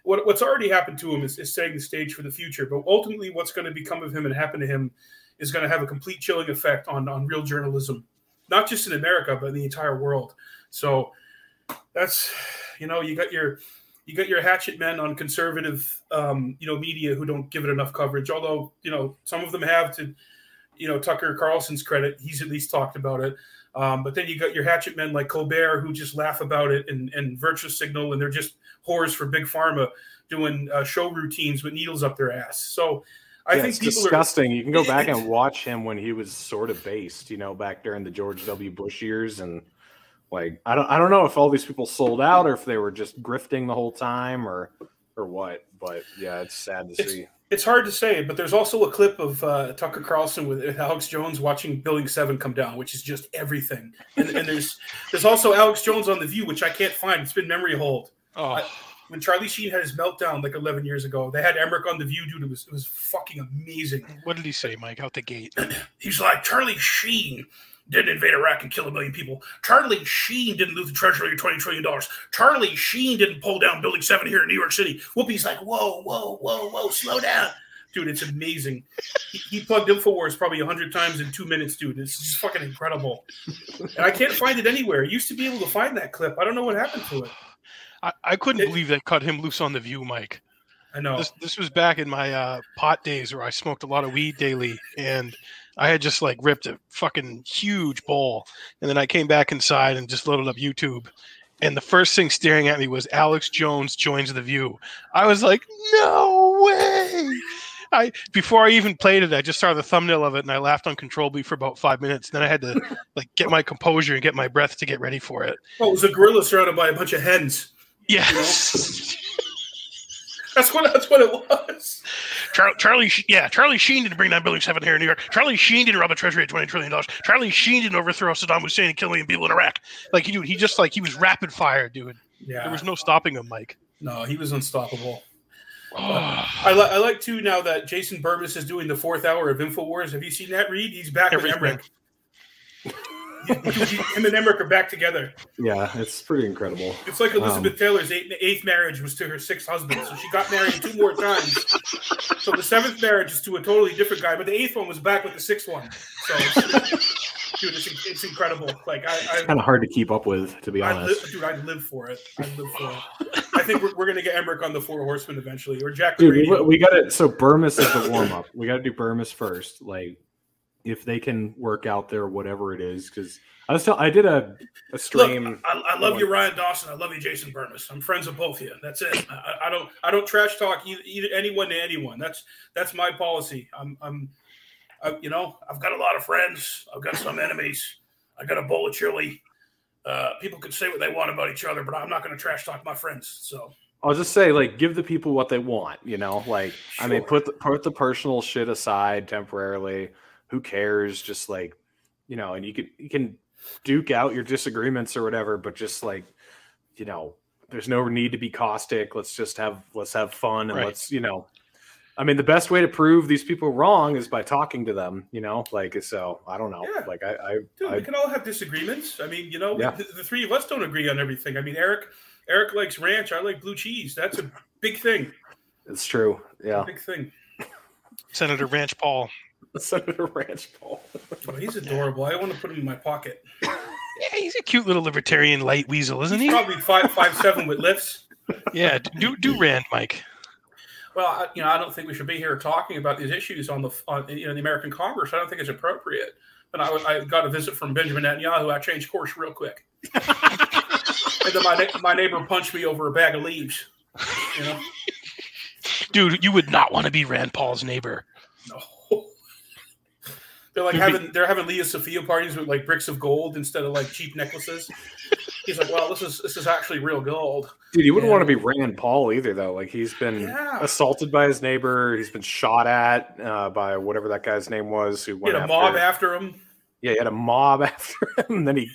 What, what's already happened to him is, is setting the stage for the future. But ultimately, what's going to become of him and happen to him is going to have a complete chilling effect on on real journalism, not just in America but in the entire world. So that's you know you got your you got your hatchet men on conservative um, you know media who don't give it enough coverage. Although you know some of them have to you know Tucker Carlson's credit, he's at least talked about it. Um, but then you got your hatchet men like Colbert who just laugh about it and, and Virtue Signal, and they're just whores for big pharma doing uh, show routines with needles up their ass. So I Yeah, think it's people disgusting. You can go back <laughs> and watch him when he was sort of based, you know, back during the George W. Bush years, and like I don't, I don't know if all these people sold out or if they were just grifting the whole time or or what. But yeah, it's sad to It's- see. It's hard to say, but there's also a clip of uh, Tucker Carlson with Alex Jones watching Building Seven come down, which is just everything. And, and there's <laughs> there's also Alex Jones on the View, which I can't find. It's been memory hold. Oh, when Charlie Sheen had his meltdown like 11 years ago, they had Emmerich on the View, dude. It was it was fucking amazing. what did he say, Mike? Out the gate. <clears throat> He's like Charlie Sheen didn't invade Iraq and kill a million people. Charlie Sheen didn't lose the treasury of 20 trillion dollars. Charlie Sheen didn't pull down Building Seven here in New York City. Whoopi's like, whoa, whoa, whoa, whoa, slow down. Dude, it's amazing. He, he plugged Infowars probably 100 times in two minutes, dude. It's just fucking incredible. And I can't find it anywhere. I used to be able to find that clip. I don't know what happened to it. I, I couldn't It- believe they cut him loose on the View, Mike. I know. This this was back in my uh, pot days where I smoked a lot of weed daily, and I had just like ripped a fucking huge bowl, and then I came back inside and just loaded up YouTube, and the first thing staring at me was Alex Jones joins the View. I was like, no way. I before I even played it, I just saw the thumbnail of it and I laughed uncontrollably for about five minutes. Then I had to <laughs> like get my composure and get my breath to get ready for it. Oh, it was a gorilla surrounded by a bunch of hens. Yes. <laughs> That's what that's what it was. Char- Charlie, Sh- yeah, Charlie Sheen didn't bring down Building Seven here in New York. Charlie Sheen didn't rob a treasury at twenty trillion dollars. Charlie Sheen didn't overthrow Saddam Hussein and kill million people in Iraq. Like he, dude, he just like he was rapid fire, dude. Yeah. There was no stopping him, Mike. no, he was unstoppable. <sighs> I, li- I like too now that Jason Bermas is doing the fourth hour of Infowars. Have you seen that, Read He's back Everything. with Emmerich. <laughs> Dude, he- him and Emmerich are back together. Yeah, it's pretty incredible. It's like Elizabeth Um, Taylor's eighth, eighth marriage was to her sixth husband, so she got married two more times. So the seventh marriage is to a totally different guy, but the eighth one was back with the sixth one. So it's, dude, it's, it's incredible. Like I, I Kind of hard to keep up with, to be I honest. live, dude, I live for it. I live for it. I think we're, we're gonna get Emmerich on the Four Horsemen eventually, or Jack. Dude, we, we got to. So Bermas is the warm up. We got to do Bermas first. Like, if they can work out there, whatever it is, because I was tell, I did a a Look, stream. I, I love you, Ryan Dawson. I love you, Jason Bermas. I'm friends with both of you. That's it. I, I don't I don't trash talk either, either anyone to anyone. That's that's my policy. I'm I'm I, you know I've got a lot of friends. I've got some enemies. I got a bowl of chili. Uh, people can say what they want about each other, but I'm not going to trash talk my friends. So I'll just say, like, give the people what they want. You know, like, I mean, put the, put the personal shit aside temporarily. Who cares? Just like, you know, and you can you can duke out your disagreements or whatever, but just like, you know, there's no need to be caustic. Let's just have let's have fun and Right. let's you know. I mean, the best way to prove these people wrong is by talking to them. You know, like so. I don't know. Yeah. Like I, I, Dude, I we can all have disagreements. I mean, you know, Yeah. the, the three of us don't agree on everything. I mean, Eric, Eric likes ranch. I like blue cheese. That's a big thing. it's true. Yeah. Big thing. Senator Ranch Paul. <laughs> Senator Ranch Paul. Oh, he's adorable. I want to put him in my pocket. Yeah, he's a cute little libertarian light weasel, isn't He's he? probably five five seven with lifts. Yeah, do do Rand, Mike. Well, I, you know, I don't think we should be here talking about these issues on the on, you know the American Congress. I don't think it's appropriate. But I, I got a visit from Benjamin Netanyahu. I changed course real quick, <laughs> and then my my neighbor punched me over a bag of leaves. You know, Dude, you would not want to be Rand Paul's neighbor. no. They're like having they're having Lia Sophia parties with like bricks of gold instead of like cheap necklaces. He's like, well, this is this is actually real gold. Dude, you wouldn't want to be Rand Paul either, though. Like he's been Yeah. assaulted by his neighbor. He's been shot at uh, by whatever that guy's name was. Who He went had a after, mob after him. Yeah, he had a mob <laughs> after him. And then he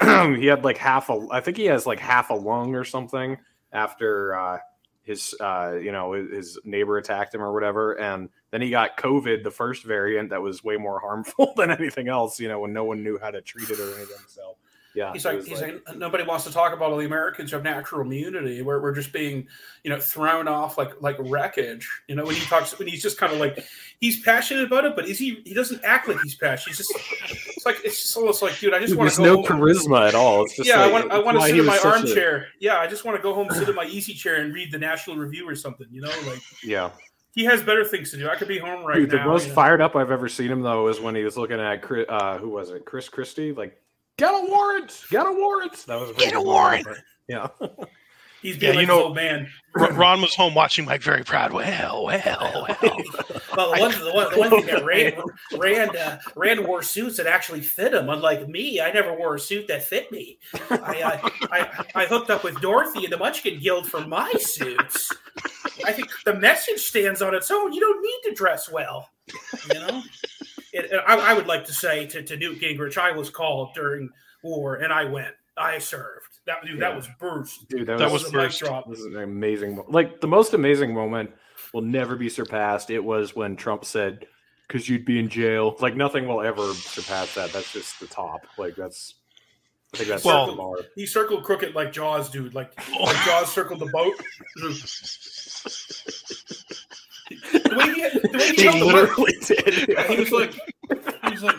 <clears throat> he had like half a. I think he has like half a lung or something after uh, his uh, you know his neighbor attacked him or whatever. And then he got COVID, the first variant that was way more harmful <laughs> than anything else. You know, when no one knew how to treat it or anything. So yeah, He's like, he's like, nobody wants to talk about all the Americans who have natural immunity. We're, we're just being, you know, thrown off like like wreckage. You know, when he talks, when he's just kind of like, he's passionate about it, but is he? He doesn't act like he's passionate. He's just, it's like it's just almost like, dude, I just want to go. no home. charisma at all. It's just yeah, I like, want I want to why sit in my was such a- armchair. Yeah, I just want to go home, sit in my easy chair, and read the National Review or something. You know, like yeah. He has better things to do. I could be home right Dude, the now. most you know? fired up I've ever seen him though is when he was looking at Chris, uh, who was it, Chris Christie? Like, get a warrant, get a warrant. That was Get a warrant. Yeah, <laughs> He's being Yeah, like you know- old man. Ron was home watching Mike very proud. Well, well, well. <laughs> Well, the one, the one, the one thing that Rand, Rand, uh, Rand wore suits that actually fit him. Unlike me, I never wore a suit that fit me. I, uh, I, I hooked up with Dorothy in the Munchkin Guild for my suits. I think the message stands on its own. You don't need to dress well. You know, it, I, I would like to say to, to Newt Gingrich, I was called during war and I went. I served. That dude, that was Bruce. dude, that, That was, was first. drop. this is an amazing, like the most amazing moment will never be surpassed. It was when Trump said, "Because you'd be in jail." Like nothing will ever surpass that. That's just the top. Like that's, I think that's Well- the bar. He circled crooked like Jaws, dude. Like, <laughs> like Jaws circled the boat. the way he, the way he, He held the did. he was like, he was like,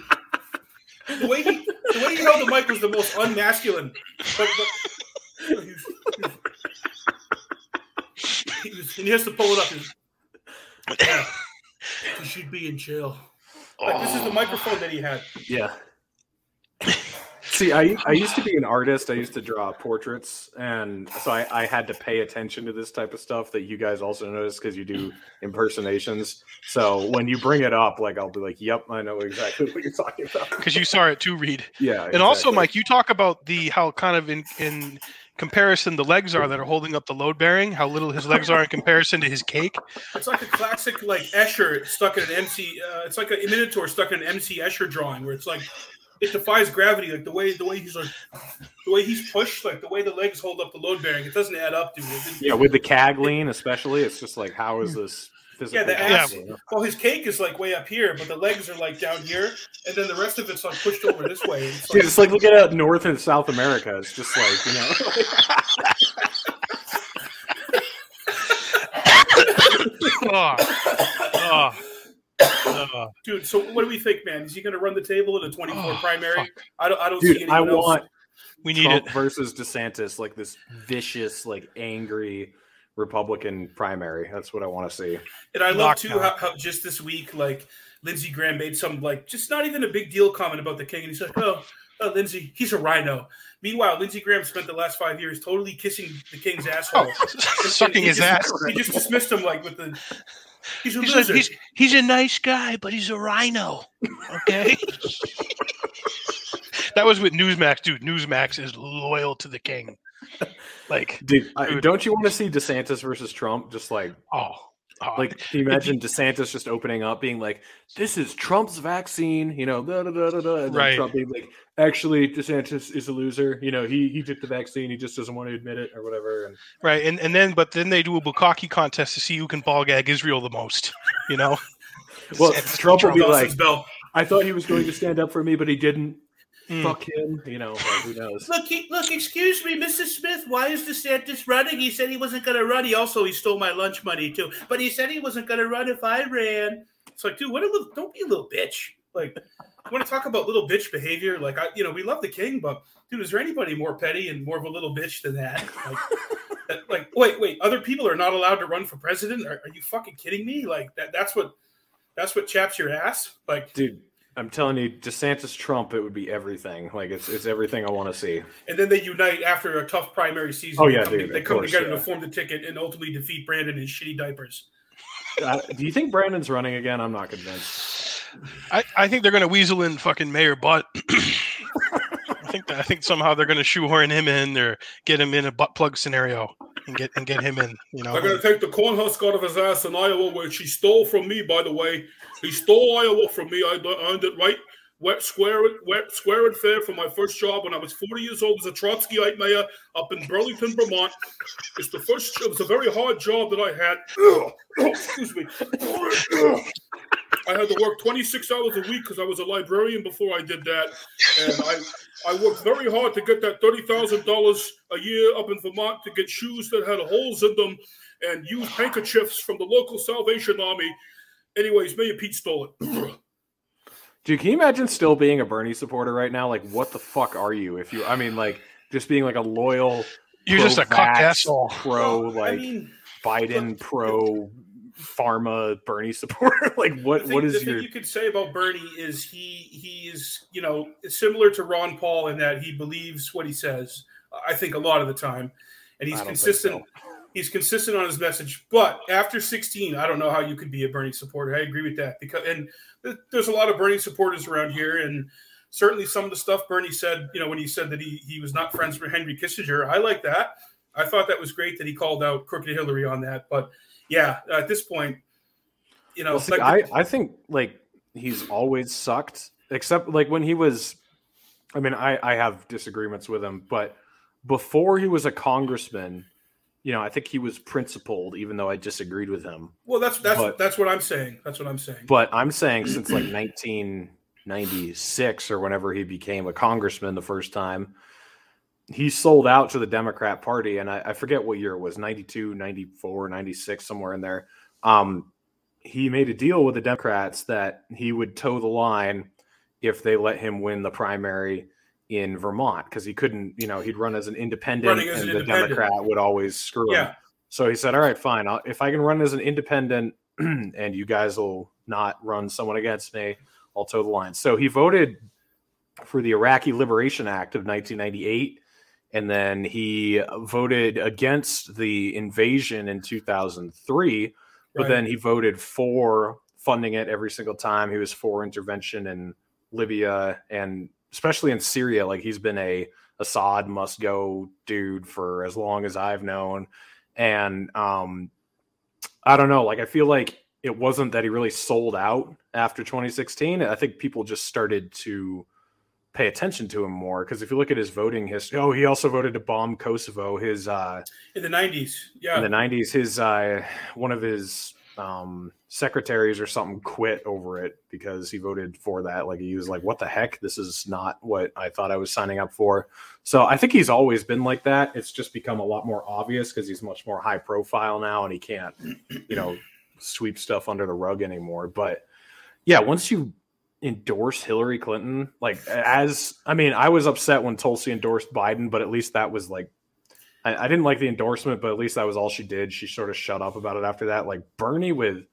the way he, the way he held the mic was the most unmasculine. But, but he was, he was, he has to pull it up. Was, yeah, he should be in jail. Like this is the microphone that he had. Yeah. See, I, I used to be an artist. I used to draw portraits, and so I, I had to pay attention to this type of stuff that you guys also notice because you do impersonations. So when you bring it up, like I'll be like, "Yep, I know exactly what you're talking about." Because you saw it too, Reed. Yeah, And also. Mike, you talk about the how kind of in in comparison the legs are that are holding up the load bearing, how little his legs are in comparison to his cake. It's like a classic like Escher stuck in an MC. Uh, it's like a Minotaur stuck in an MC Escher drawing where it's like it defies gravity. Like the way the way he's like the way he's pushed, like the way the legs hold up the load bearing, it doesn't add up, dude. Yeah, with the CAG lean, especially, it's just like, how is this physical? Yeah, the ass- Well, his cake is like way up here, but the legs are like down here, and then the rest of it's like pushed over this way. It's Dude, like, it's like looking at uh, North and South America. It's just like you know. <laughs> oh, oh. Uh, Dude, so what do we think, man? Is he going to run the table in a 24 oh, primary? fuck. I don't. I don't see Dude, anyone I else. want We need Trump it. versus DeSantis, like this vicious, like angry Republican primary. That's what I want to see. And I love too Lockdown. how, how just this week, like Lindsey Graham made some like just not even a big deal comment about the king, and he's like, "Oh, oh Lindsey, he's a rhino." Meanwhile, Lindsey Graham spent the last five years totally kissing the king's asshole, Oh, <laughs> sucking his just- ass. He just dismissed him like with the. He's a He's, loser. a, he's he's a nice guy, but he's a rhino. Okay. <laughs> that was with Newsmax, dude. Newsmax is loyal to the king. Like, Dude, I, Dude. don't you want to see DeSantis versus Trump? Just like, oh, oh, like, <laughs> can you imagine DeSantis just opening up, being like, "This is Trump's vaccine," you know, da, da, da, da, da, and then Right. Trump being like, "Actually, DeSantis is a loser. You know, he he took the vaccine. He just doesn't want to admit it or whatever." And right. And and then, but then they do a bukkake contest to see who can ball gag Israel the most. You know. well, DeSantis Trump will be like, Bell. "I thought he was going to stand up for me, but he didn't. Mm. Fuck him." You know, who knows? Look, he, look, excuse me, Mrs. Smith. Why is DeSantis running? He said he wasn't going to run. He also he stole my lunch money too. But he said he wasn't going to run if I ran. It's like, dude, what a little, don't be a little bitch. Like, you want to talk about little bitch behavior? Like, I, you know, we love the king, but dude, is there anybody more petty and more of a little bitch than that? Like, <laughs> that, like wait, wait, other people are not allowed to run for president? Are, are you fucking kidding me? Like that, that's what, that's what chaps your ass. Like, Dude, I'm telling you, DeSantis Trump, it would be everything. Like it's it's everything I want to see. and then they unite after a tough primary season. Oh, They yeah, come, dude, they come course, together yeah. to form the ticket and ultimately defeat Brandon in shitty diapers. Uh, do you think Brandon's running again? I'm not convinced. I, I think they're gonna weasel in fucking Mayor Butt. <laughs> I think that, I think somehow they're gonna shoehorn him in or get him in a butt plug scenario and get and get him in. You know. They're going to take the corn husk out of his ass in Iowa, which he stole from me, by the way. He stole Iowa from me. I earned it right, wet, square, wet, square and fair for my first job when I was 40 years old as a Trotskyite mayor up in Burlington, Vermont. It's the first. It was a very hard job that I had. <coughs> Excuse me. <coughs> <coughs> I had to work 26 hours a week because I was a librarian before I did that, and I I worked very hard to get that thirty thousand dollars a year up in Vermont to get shoes that had holes in them and used handkerchiefs from the local Salvation Army. Anyways, Mayor Pete stole it. <clears throat> Dude, can you imagine still being a Bernie supporter right now? Like, what the fuck are you? If you, I mean, like, just being like a loyal, You're just a cucked pro-vax, asshole. pro like I mean, Biden, pro pharma Bernie supporter. <laughs> like, what thing, what the is thing you could say about Bernie is he he is you know similar to Ron Paul in that he believes what he says. I think a lot of the time, and he's I don't think consistent. so. He's consistent on his message, but after 16, I don't know how you could be a Bernie supporter. I agree with that because, and th- there's a lot of Bernie supporters around here, and certainly some of the stuff Bernie said, you know, when he said that he he was not friends with Henry Kissinger, I like that. I thought that was great that he called out crooked Hillary on that, but yeah, at this point, you know, Well, see, like I I think like he's always sucked, except like when he was. I mean, I I have disagreements with him, but before he was a congressman, you know, I think he was principled, even though I disagreed with him. well, that's that's but- that's what I'm saying. That's what I'm saying. But I'm saying since like <clears throat> 1996 or whenever he became a congressman the first time, he sold out to the Democrat Party. And I, I forget what year it was 92, 94, 96, somewhere in there. Um, he made a deal with the Democrats that he would toe the line if they let him win the primary in Vermont because he couldn't, you know, he'd run as an independent as and an the independent. Democrat would always screw him. So he said, "All right, fine. I'll, if I can run as an independent, <clears throat> and you guys will not run someone against me, I'll toe the line." So he voted for the Iraqi Liberation Act of 1998, and then he voted against the invasion in 2003. But Right. then he voted for funding it every single time. He was for intervention in Libya and especially in Syria. Like he's been a Assad must go dude for as long as I've known. And um I don't know, like I feel like it wasn't that he really sold out after 2016. I think people just started to pay attention to him more because if you look at his voting history, oh, he also voted to bomb Kosovo. His uh in the 90s. Yeah, in the 90s his uh one of his um secretaries or something quit over it because he voted for that like he was like what the heck this is not what i thought i was signing up for so i think he's always been like that it's just become a lot more obvious because he's much more high profile now and he can't you know sweep stuff under the rug anymore but yeah, once you endorse Hillary Clinton, like as I mean, I was upset when Tulsi endorsed Biden, but at least that was like I, I didn't like the endorsement, but at least that was all she did. She sort of shut up about it after that. Like Bernie with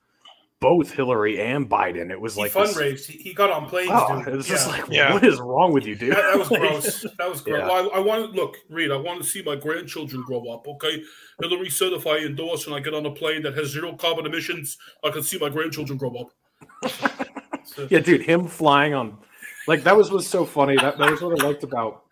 both Hillary and Biden, it was He like this- fundraised. He, he got on planes. Oh, dude. it was just like, Yeah. what is wrong with you, dude? that, that was <laughs> Like, gross. That was gross. Yeah. Well, I, I want to look, Reed. I want to see my grandchildren grow up. Okay, Hillary said if I endorse and I get on a plane that has zero carbon emissions, I can see my grandchildren grow up. <laughs> So- Yeah, dude, him flying on like that was was so funny. That that was what I liked about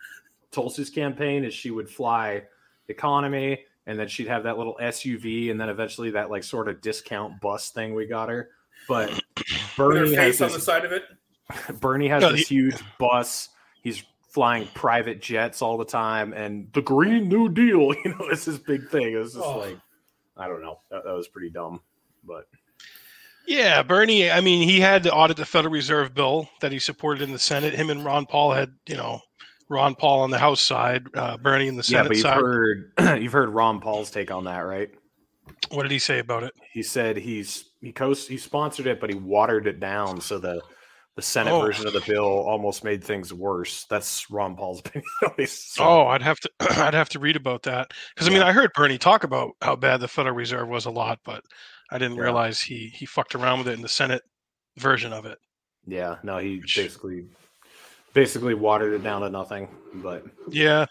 Tulsi's campaign is she would fly economy and then she'd have that little SUV and then eventually that like sort of discount bus thing we got her. But With her Bernie has face on the this, side of it. <laughs> Bernie has No, this huge bus. He's flying private jets all the time and the Green New Deal, <laughs> you know, is his big thing. It was just Oh. like I don't know. That, that was pretty dumb. But Yeah, Bernie. I mean, he had to audit the Federal Reserve bill that he supported in the Senate. Him and Ron Paul had, you know, Ron Paul on the House side, uh, Bernie in the Senate yeah, but you've side. heard <clears throat> you've heard Ron Paul's take on that, right? What did he say about it? he said he's he co he sponsored it, but he watered it down so the the Senate Oh. version of the bill almost made things worse. That's Ron Paul's <laughs> opinion. So, Oh, I'd have to, <clears throat> I'd have to read about that because I mean, Yeah. I heard Bernie talk about how bad the Federal Reserve was a lot, but I didn't Yeah. realize he he fucked around with it in the Senate version of it. yeah, no, he basically basically watered it down to nothing. But Yeah,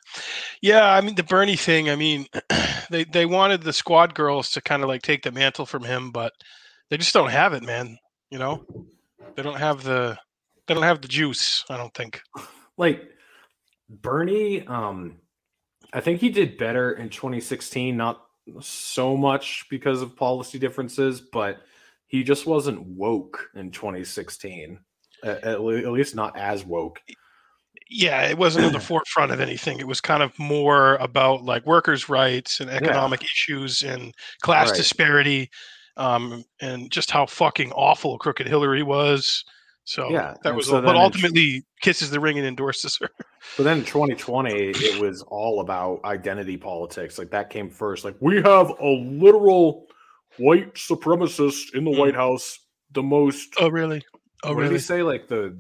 yeah. I mean, the Bernie thing. I mean, <clears throat> they they wanted the squad girls to kind of like take the mantle from him, but they just don't have it, man. You know, they don't have the they don't have the juice. I don't think. like Bernie, um, I think he did better in 2016, not so much because of policy differences, but he just wasn't woke in 2016. At, at le- at least not as woke. Yeah, it wasn't in the <clears throat> forefront of anything. It was kind of more about like workers' rights and economic issues and class Right. disparity, um, and just how fucking awful crooked Hillary was. So Yeah, that was, so but in- ultimately kisses the ring and endorses her. <laughs> But then in 2020, it was all about identity politics. Like that came first. Like we have a literal white supremacist in the Mm. White House, the most. Oh, really? Oh, what did really? he say? Like the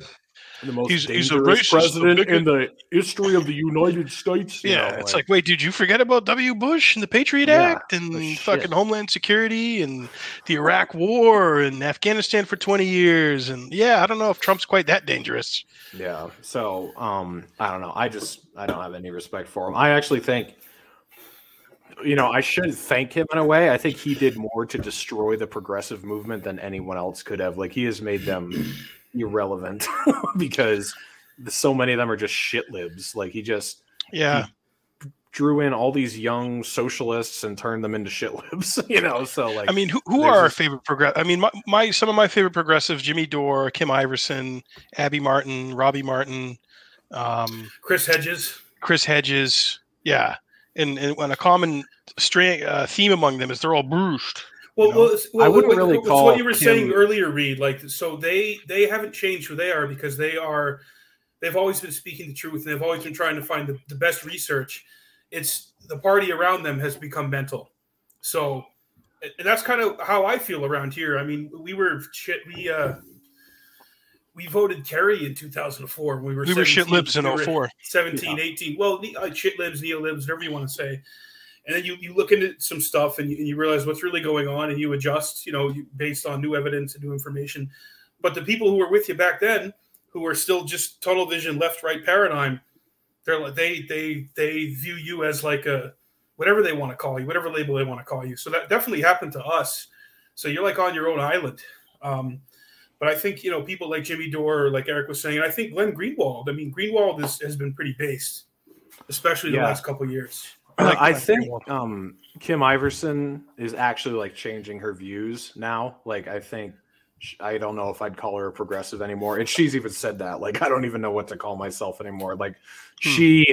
the most He's- he's a dangerous racist, president bigot. in the history of the United States. you Yeah, know, it's like, wait, did you forget about W. Bush and the Patriot Yeah, Act and fucking. Homeland Security and the Iraq War and Afghanistan for 20 years? And yeah, I don't know if Trump's quite that dangerous. Yeah. So um I don't know. I just I don't have any respect for him. I actually think you know, I shouldn't thank him in a way. I think he did more to destroy the progressive movement than anyone else could have. Like he has made them irrelevant <laughs> because so many of them are just shit libs. Like he just Yeah. drew in all these young socialists and turned them into shit libs, <laughs> you know. So like I mean, who, who are our this- favorite progress? I mean, my, my some of my favorite progressives: Jimmy Dore, Kim Iversen, Abby Martin, Robbie Martin, um, Chris Hedges. Chris Hedges. Yeah, and and when a common string uh, theme among them is they're all bruised. Well, You know? well, well, I wouldn't what- really it's call what you were saying earlier, Reed. Like, so they they haven't changed who they are because they are they've always been speaking the truth and they've always been trying to find the, the best research. It's the party around them has become mental. So, and that's kind of how I feel around here. I mean, we were shit. We uh, we voted Kerry in 2004. when We were We were shit libs in We 04. 17, 18. Well, ne- uh, shit libs, neo libs, whatever you want to say. And then you, you look into some stuff and you, and you realize what's really going on and you adjust, you know, you- based on new evidence and new information. But the people who were with you back then, who are still just tunnel vision, left right paradigm, they're like they they they view you as like a whatever they want to call you, whatever label they want to call you. So that definitely happened to us. So you're like on your own island. Um, but I think you know people like Jimmy Dore, like Eric was saying, and I think Glenn Greenwald. I mean, Greenwald is, has been pretty based, especially the Yeah. last couple of years. I like I think um, Kim Iversen is actually like changing her views now. Like, I think sh- I don't know if I'd call her a progressive anymore, and she's even said that. Like, I don't even know what to call myself anymore. Like, Hmm. she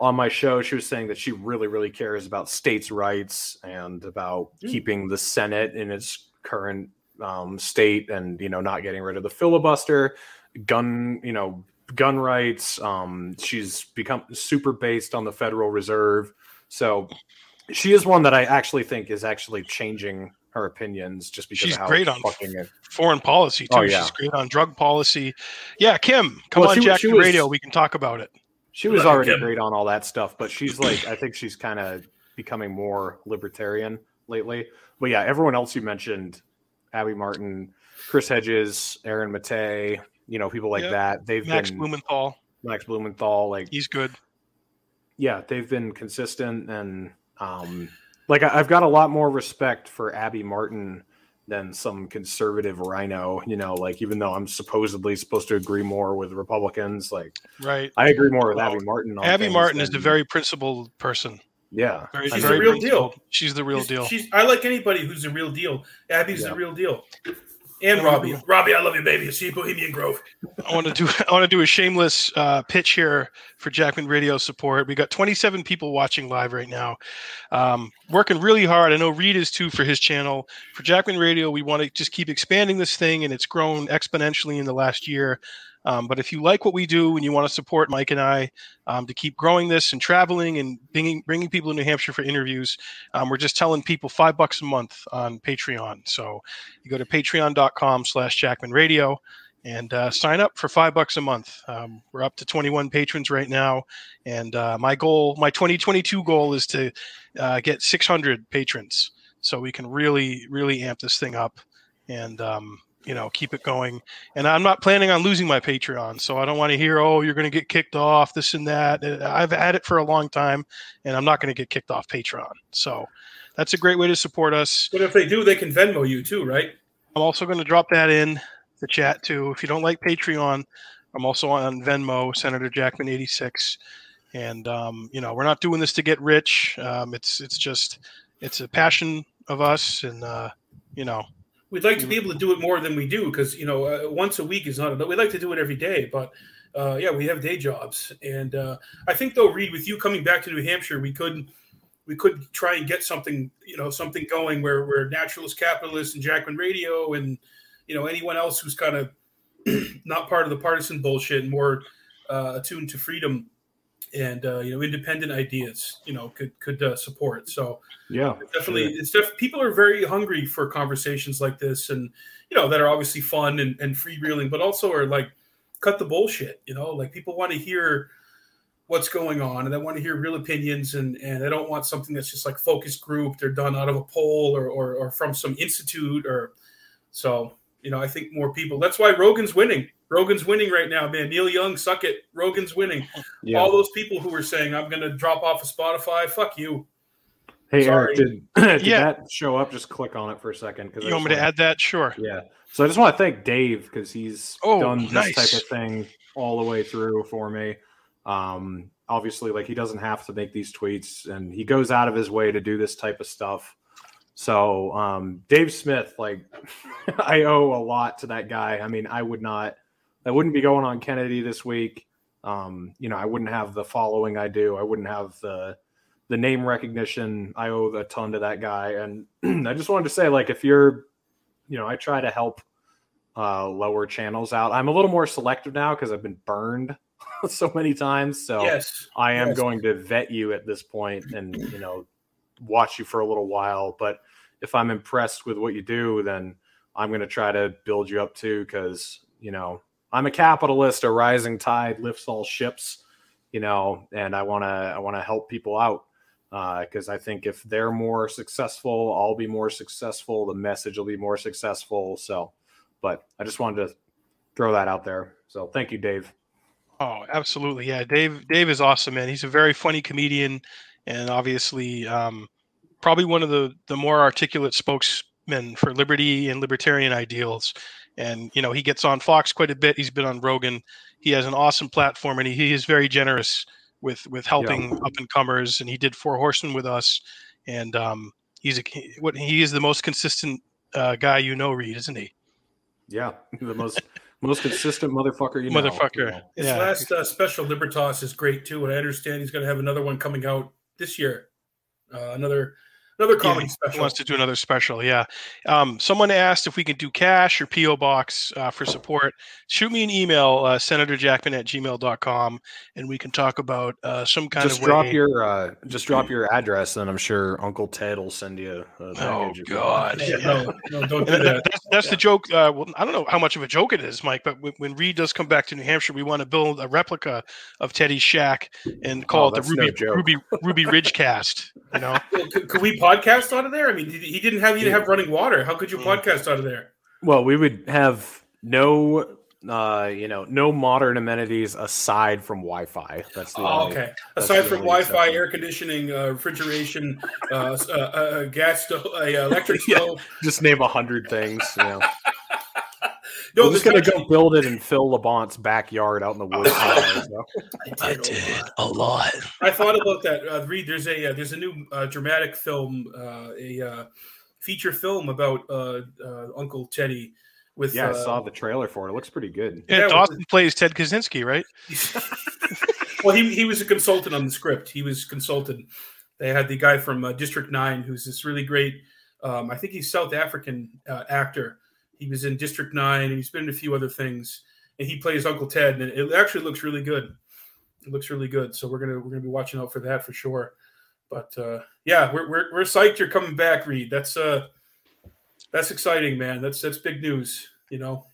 on my show, she was saying that she really, really cares about states' rights and about Hmm. keeping the Senate in its current um, state, and you know, not getting rid of the filibuster, gun, you know, gun rights. Um, she's become super based on the Federal Reserve. So she is one that I actually think is actually changing her opinions just because She's of how great on fucking Foreign policy oh, too. Oh, yeah. She's great on drug policy. Yeah, Kim, come Well, on, she- Jack she the was- Radio. We can talk about it. She was Love already Kim. great on all that stuff, but she's <clears throat> like, I think she's kind of becoming more libertarian lately. But yeah, everyone else you mentioned, Abby Martin, Chris Hedges, Aaron Maté, you know, people like Yep. that. They've Max been Blumenthal, Max Blumenthal, like he's good. Yeah, they've been consistent and um, like I, I've got a lot more respect for Abby Martin than some conservative rhino. You know, like even though I'm supposedly supposed to agree more with Republicans, like Right. I agree more with Well, Abby Martin. On Abby things Martin is a very principled person. yeah. Very, She's very the real principled. deal. She's the real she's, deal. She's, I like anybody who's the real deal. Abby's Yeah. the real deal. And Robbie. Robbie, I love you, baby. See Bohemian Grove. I want to do <laughs> I want to do a shameless uh, pitch here for Jackman Radio support. We got 27 people watching live right now, um, working really hard. I know Reed is too for his channel. For Jackman Radio, we want to just keep expanding this thing, and it's grown exponentially in the last year. Um, but if you like what we do and you want to support Mike and I um, to keep growing this and traveling and bringing bringing people to New Hampshire for interviews, um, we're just telling people five bucks a month on Patreon. So you go to patreon.com slash Jackman Radio and uh, sign up for five bucks a month. Um, we're up to 21 patrons right now, and uh, my goal, my 2022 goal, is to uh, get 600 patrons, so we can really, really amp this thing up, and um, you know, keep it going. And I'm not planning on losing my Patreon, so I don't want to hear, oh, you're going to get kicked off, this and that. Uh, I've had it for a long time, and I'm not going to get kicked off Patreon. So that's a great way to support us. But if they do, they can Venmo you too, right? I'm also going to drop that in the chat too. If you don't like Patreon, I'm also on Venmo, Senator Jackman 86. And um, you know, we're not doing this to get rich. Um, it's it's just it's a passion of us, and uh, you know, We'd like to be able to do it more than we do because you know uh, once a week is not enough. We'd like to do it every day, but uh, yeah, we have day jobs, and uh, I think though, Reed, with you coming back to New Hampshire, we could we could try and get something you know something going where where naturalist capitalists and Jackman Radio and you know anyone else who's kind of <clears throat> not part of the partisan bullshit and more uh, attuned to freedom and uh, you know independent ideas you know could could uh, support so Yeah. definitely sure. it's def- people are very hungry for conversations like this and you know that are obviously fun and, and freewheeling but also are like cut the bullshit you know like people want to hear what's going on and they want to hear real opinions and and they don't want something that's just like focus group they're done out of a poll or or, or from some institute or so you know i think more people that's why rogan's winning rogan's winning right now man neil young suck it rogan's winning <laughs> Yeah. all those people who were saying i'm going to drop off of spotify fuck you Hey, Sorry. Eric, did, <clears throat> did Yeah. that show up? Just click on it for a second. Cause you want me to wanna- add that? Sure. Yeah. So I just want to thank Dave because he's Oh, done this nice. type of thing all the way through for me. Um, obviously, like he doesn't have to make these tweets, and he goes out of his way to do this type of stuff. So, um, Dave Smith, like, <laughs> I owe a lot to that guy. I mean, I would not, I wouldn't be going on Kennedy this week. Um, you know, I wouldn't have the following I do. I wouldn't have the the name recognition. I owe a ton to that guy, and <clears throat> I just wanted to say, like, if you're, you know, I try to help uh, lower channels out. I'm a little more selective now because I've been burned <laughs> so many times. So yes I am Yes. going to vet you at this point and you know watch you for a little while. But if I'm impressed with what you do, then I'm going to try to build you up too because you know I'm a capitalist. A rising tide lifts all ships. You know, and I want to I want to help people out Uh because I think if they're more successful, I'll be more successful. The message will be more successful. So, but I just wanted to throw that out there. So thank you, Dave. Oh, absolutely. Yeah, Dave. Dave is awesome, man. He's a very funny comedian, and obviously, um, probably one of the the more articulate spokesmen for liberty and libertarian ideals. And you know, he gets on Fox quite a bit. He's been on Rogan. He has an awesome platform, and he, he is very generous with with helping up and comers. And he did Four Horsemen with us, and um, he's a he- what he is the most consistent uh, guy you know, Reed, isn't he? Yeah, <laughs> the most most consistent motherfucker you know. Motherfucker. His Yeah. last uh, special Libertas is great too, and I understand he's going to have another one coming out this year. Uh, another Another comedy he special. wants to do another special. Yeah. Um, someone asked if we can do cash or PO box uh, for support. Shoot me an email, uh, senatorjackman at gmail.com, and we can talk about uh, some kind just of drop way- your uh, just drop your address, and I'm sure Uncle Ted will send you. A Oh. God! Yeah, no, no, don't do And that. that's, that's the joke. Uh, well, I don't know how much of a joke it is, Mike, but when, when Reed does come back to New Hampshire, we want to build a replica of Teddy's shack and call Oh, it the that's no Ruby. Ruby Ruby Ridge Cast. You know, <laughs> Well, could, could we podcast out of there? I mean, he didn't have you didn't have running water. How could you Mm. podcast out of there? Well, we would have no, uh, you know, no modern amenities aside from Wi-Fi. That's the Oh, only- okay. Aside from Wi-Fi, exception. air conditioning, uh, refrigeration, uh, uh, uh, gas stove, uh, <laughs> electric Yeah. stove. Just name a hundred things. You know. No, We're just gonna go build it in Phil Labonte's backyard out in the woods. <laughs> somewhere, so. I did. a lot. I thought about that. Uh, Reed, there's a uh, there's a new uh, dramatic film, uh, a uh, feature film about uh, uh, Uncle Teddy. With Yeah, I saw the trailer for it. It looks pretty good. Yeah, Yeah, with Dawson plays Ted Kaczynski, right? <laughs> well, he he was a consultant on the script. He was consultant. They had the guy from uh, District Nine, who's this really great. Um, I think he's South African uh, actor. He was in District Nine, and he's been in a few other things. And he plays Uncle Ted, and it actually looks really good. It looks really good. So we're gonna we're gonna be watching out for that for sure. But uh, yeah, we're, we're we're psyched you're coming back, Reed. That's uh that's exciting, man. That's that's big news. You know.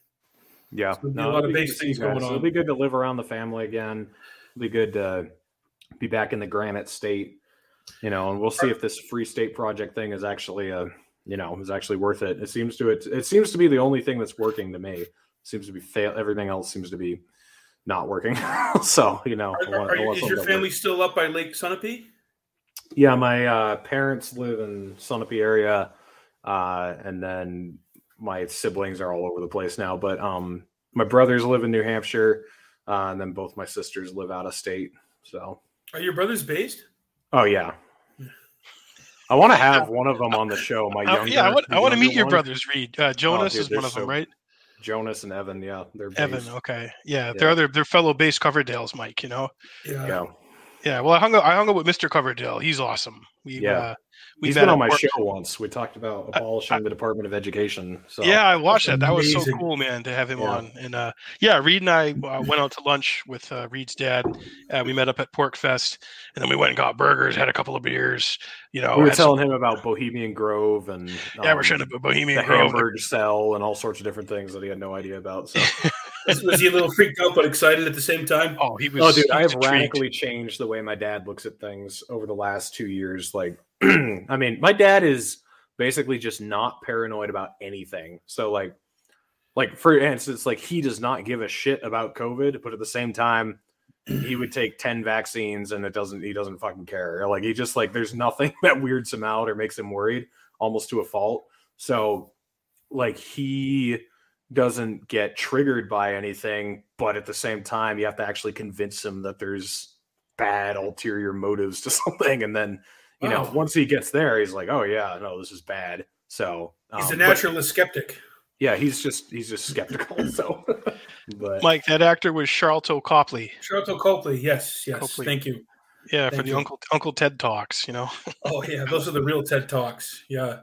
Yeah, gonna a lot of base good to see things going on. It'll be good to live around the family again. It'll be good to be back in the Granite State, you know. And we'll see if this Free State Project thing is actually a, you know, is actually worth it. It seems to it. It seems to be the only thing that's working to me. It seems to be fail. Everything else seems to be not working. <laughs> so you know, Are, are want is your family works. still up by Lake Sunapee? Yeah, my uh, parents live in Sunapee area, uh, and then my siblings are all over the place now. But um, my brothers live in New Hampshire, uh, and then both my sisters live out of state. So, Are your brothers based? oh yeah, I want to have one of them on the show. My younger, yeah, I want, I want to meet younger your one. brothers, Reed. Uh, Jonas dude, is one of them, right? Jonas and Evan. Yeah, they're Evan. based. Okay. Yeah, Yeah. they're other they're fellow base Coverdales, Mike. You know. Yeah. Yeah, Yeah. Well, I hung up. I hung out with Mr. Coverdale. He's awesome. We Yeah. uh, we he's met been on my work. show once. We talked about abolishing the Department of Education. So Yeah, I watched that. That was so cool, man, to have him Yeah. on. And uh, yeah, Reed and I uh, went out to lunch with uh, Reed's dad. Uh, we met up at PorcFest, and then we went and got burgers, had a couple of beers. You know, we were had some- telling him about Bohemian Grove and yeah, we're um, showing up at Bohemian the Grove. Hamburg cell and all sorts of different things that he had no idea about. So, <laughs> Was, was he a little freaked out but excited at the same time? Oh, he was. oh, dude, I have intrigued. radically changed the way my dad looks at things over the last two years. Like, <clears throat> I mean, my dad is basically just not paranoid about anything. So, like, like for instance, like he does not give a shit about COVID, but at the same time, he would take 10 vaccines and it doesn't he doesn't fucking care like he just like there's nothing <laughs> that weirds him out or makes him worried almost to a fault so like he doesn't get triggered by anything but at the same time you have to actually convince him that there's bad ulterior motives to <laughs> something and then you know once he gets there he's like oh yeah no this is bad so He's a um, but- naturalist skeptic. yeah he's just he's just skeptical <laughs> so <laughs> but Mike, that actor was Sharlto Copley. Sharlto Copley, yes, yes. Copley. Thank you. Yeah, for Thank the you. Uncle Uncle Ted talks. You know. Oh yeah, those are the real TED talks. Yeah,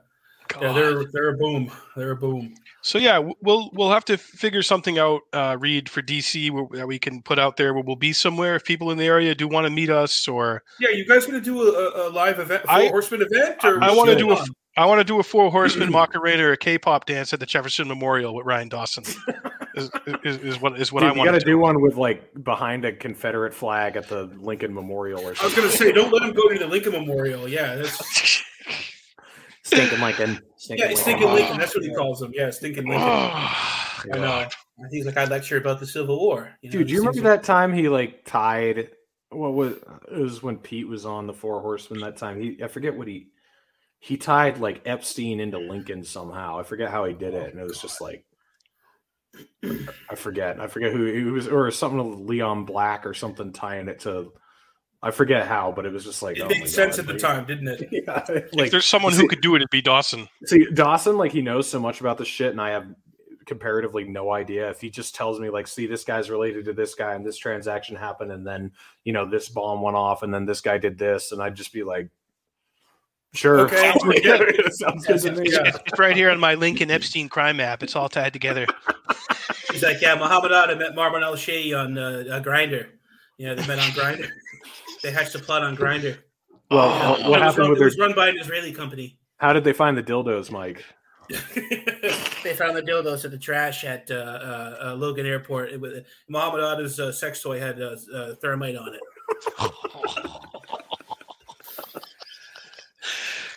yeah, they're they're a boom. They're a boom. So yeah, we'll we'll have to figure something out, uh, Reed, for DC where, that we can put out there where we'll be somewhere if people in the area do want to meet us, or Yeah, you guys gonna do a, a live event, Four I- Horseman event? Or I want to should. do a I want to do a Four Horseman <clears throat> Macarena or a K-pop dance at the Jefferson Memorial with Ryan Dawson. is, is, is what is what Dude, I you want got to to do one with like behind a Confederate flag at the Lincoln Memorial or something. I was gonna say, don't let him go to the Lincoln Memorial. Yeah, that's <laughs> Stinking Lincoln. yeah, Stinking Lincoln. That's what he calls him. Yeah, Stinking Lincoln. <sighs> I know. He's like, I lecture about the Civil War. You know, Dude, do you remember seems that time he like tied? What was it? Was when Pete was on the Four Horsemen that time? He I forget what he he tied like Epstein into Lincoln somehow. I forget how he did it, and it was just like oh, I forget. I forget who it was, or something with Leon Black or something tying it to. I forget how, but it was just like It oh made sense God, at the like- time, didn't it? <laughs> Yeah, If like there's someone who could do it, it'd be Dawson. See, Dawson, like he knows so much about the shit, and I have comparatively no idea. If he just tells me, like, see, this guy's related to this guy, and this transaction happened, and then you know this bomb went off, and then this guy did this, and I'd just be like, Sure. Okay. <laughs> Sounds good to me. It's, it's, it's right here on my Lincoln Epstein crime map. It's all tied together. <laughs> He's like, yeah, Muhammad Ali met Marwan al-Shehhi on uh, uh, Grindr. Yeah, they met on Grindr. They hatched a plot on Grindr. Well, Yeah. what it was happened run, with it was run by an Israeli company. How did they find the dildos, Mike? <laughs> they found the dildos at the trash at uh, uh, uh, Logan Airport. It was, Muhammad Ali's uh, sex toy had uh, uh, thermite on it.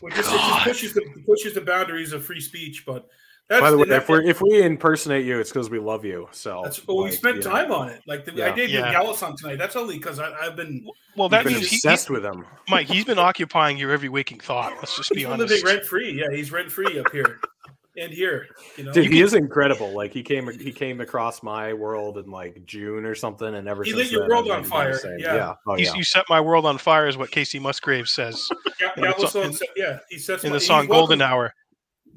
Well, just, it just pushes the pushes the boundaries of free speech. But that's By the way, if we if we impersonate you, it's because we love you. So that's well, we spent you know, time on it. Like the, I did Yeah. get Galison tonight. That's only because I've been Well, that been means he, obsessed with him. Mike, he's been occupying your every waking thought. Let's just be he's honest. living rent free. Yeah, he's rent free up here and here. You know, Dude, he is incredible. Like he came he came across my world in like June or something, and ever He since lit your then, world on fire. Yeah. yeah. Oh, He's, yeah. You set my world on fire, is what Kacey Musgrave says Ga- in the song- in- yeah, he sets in my- the song "Golden welcome- Hour."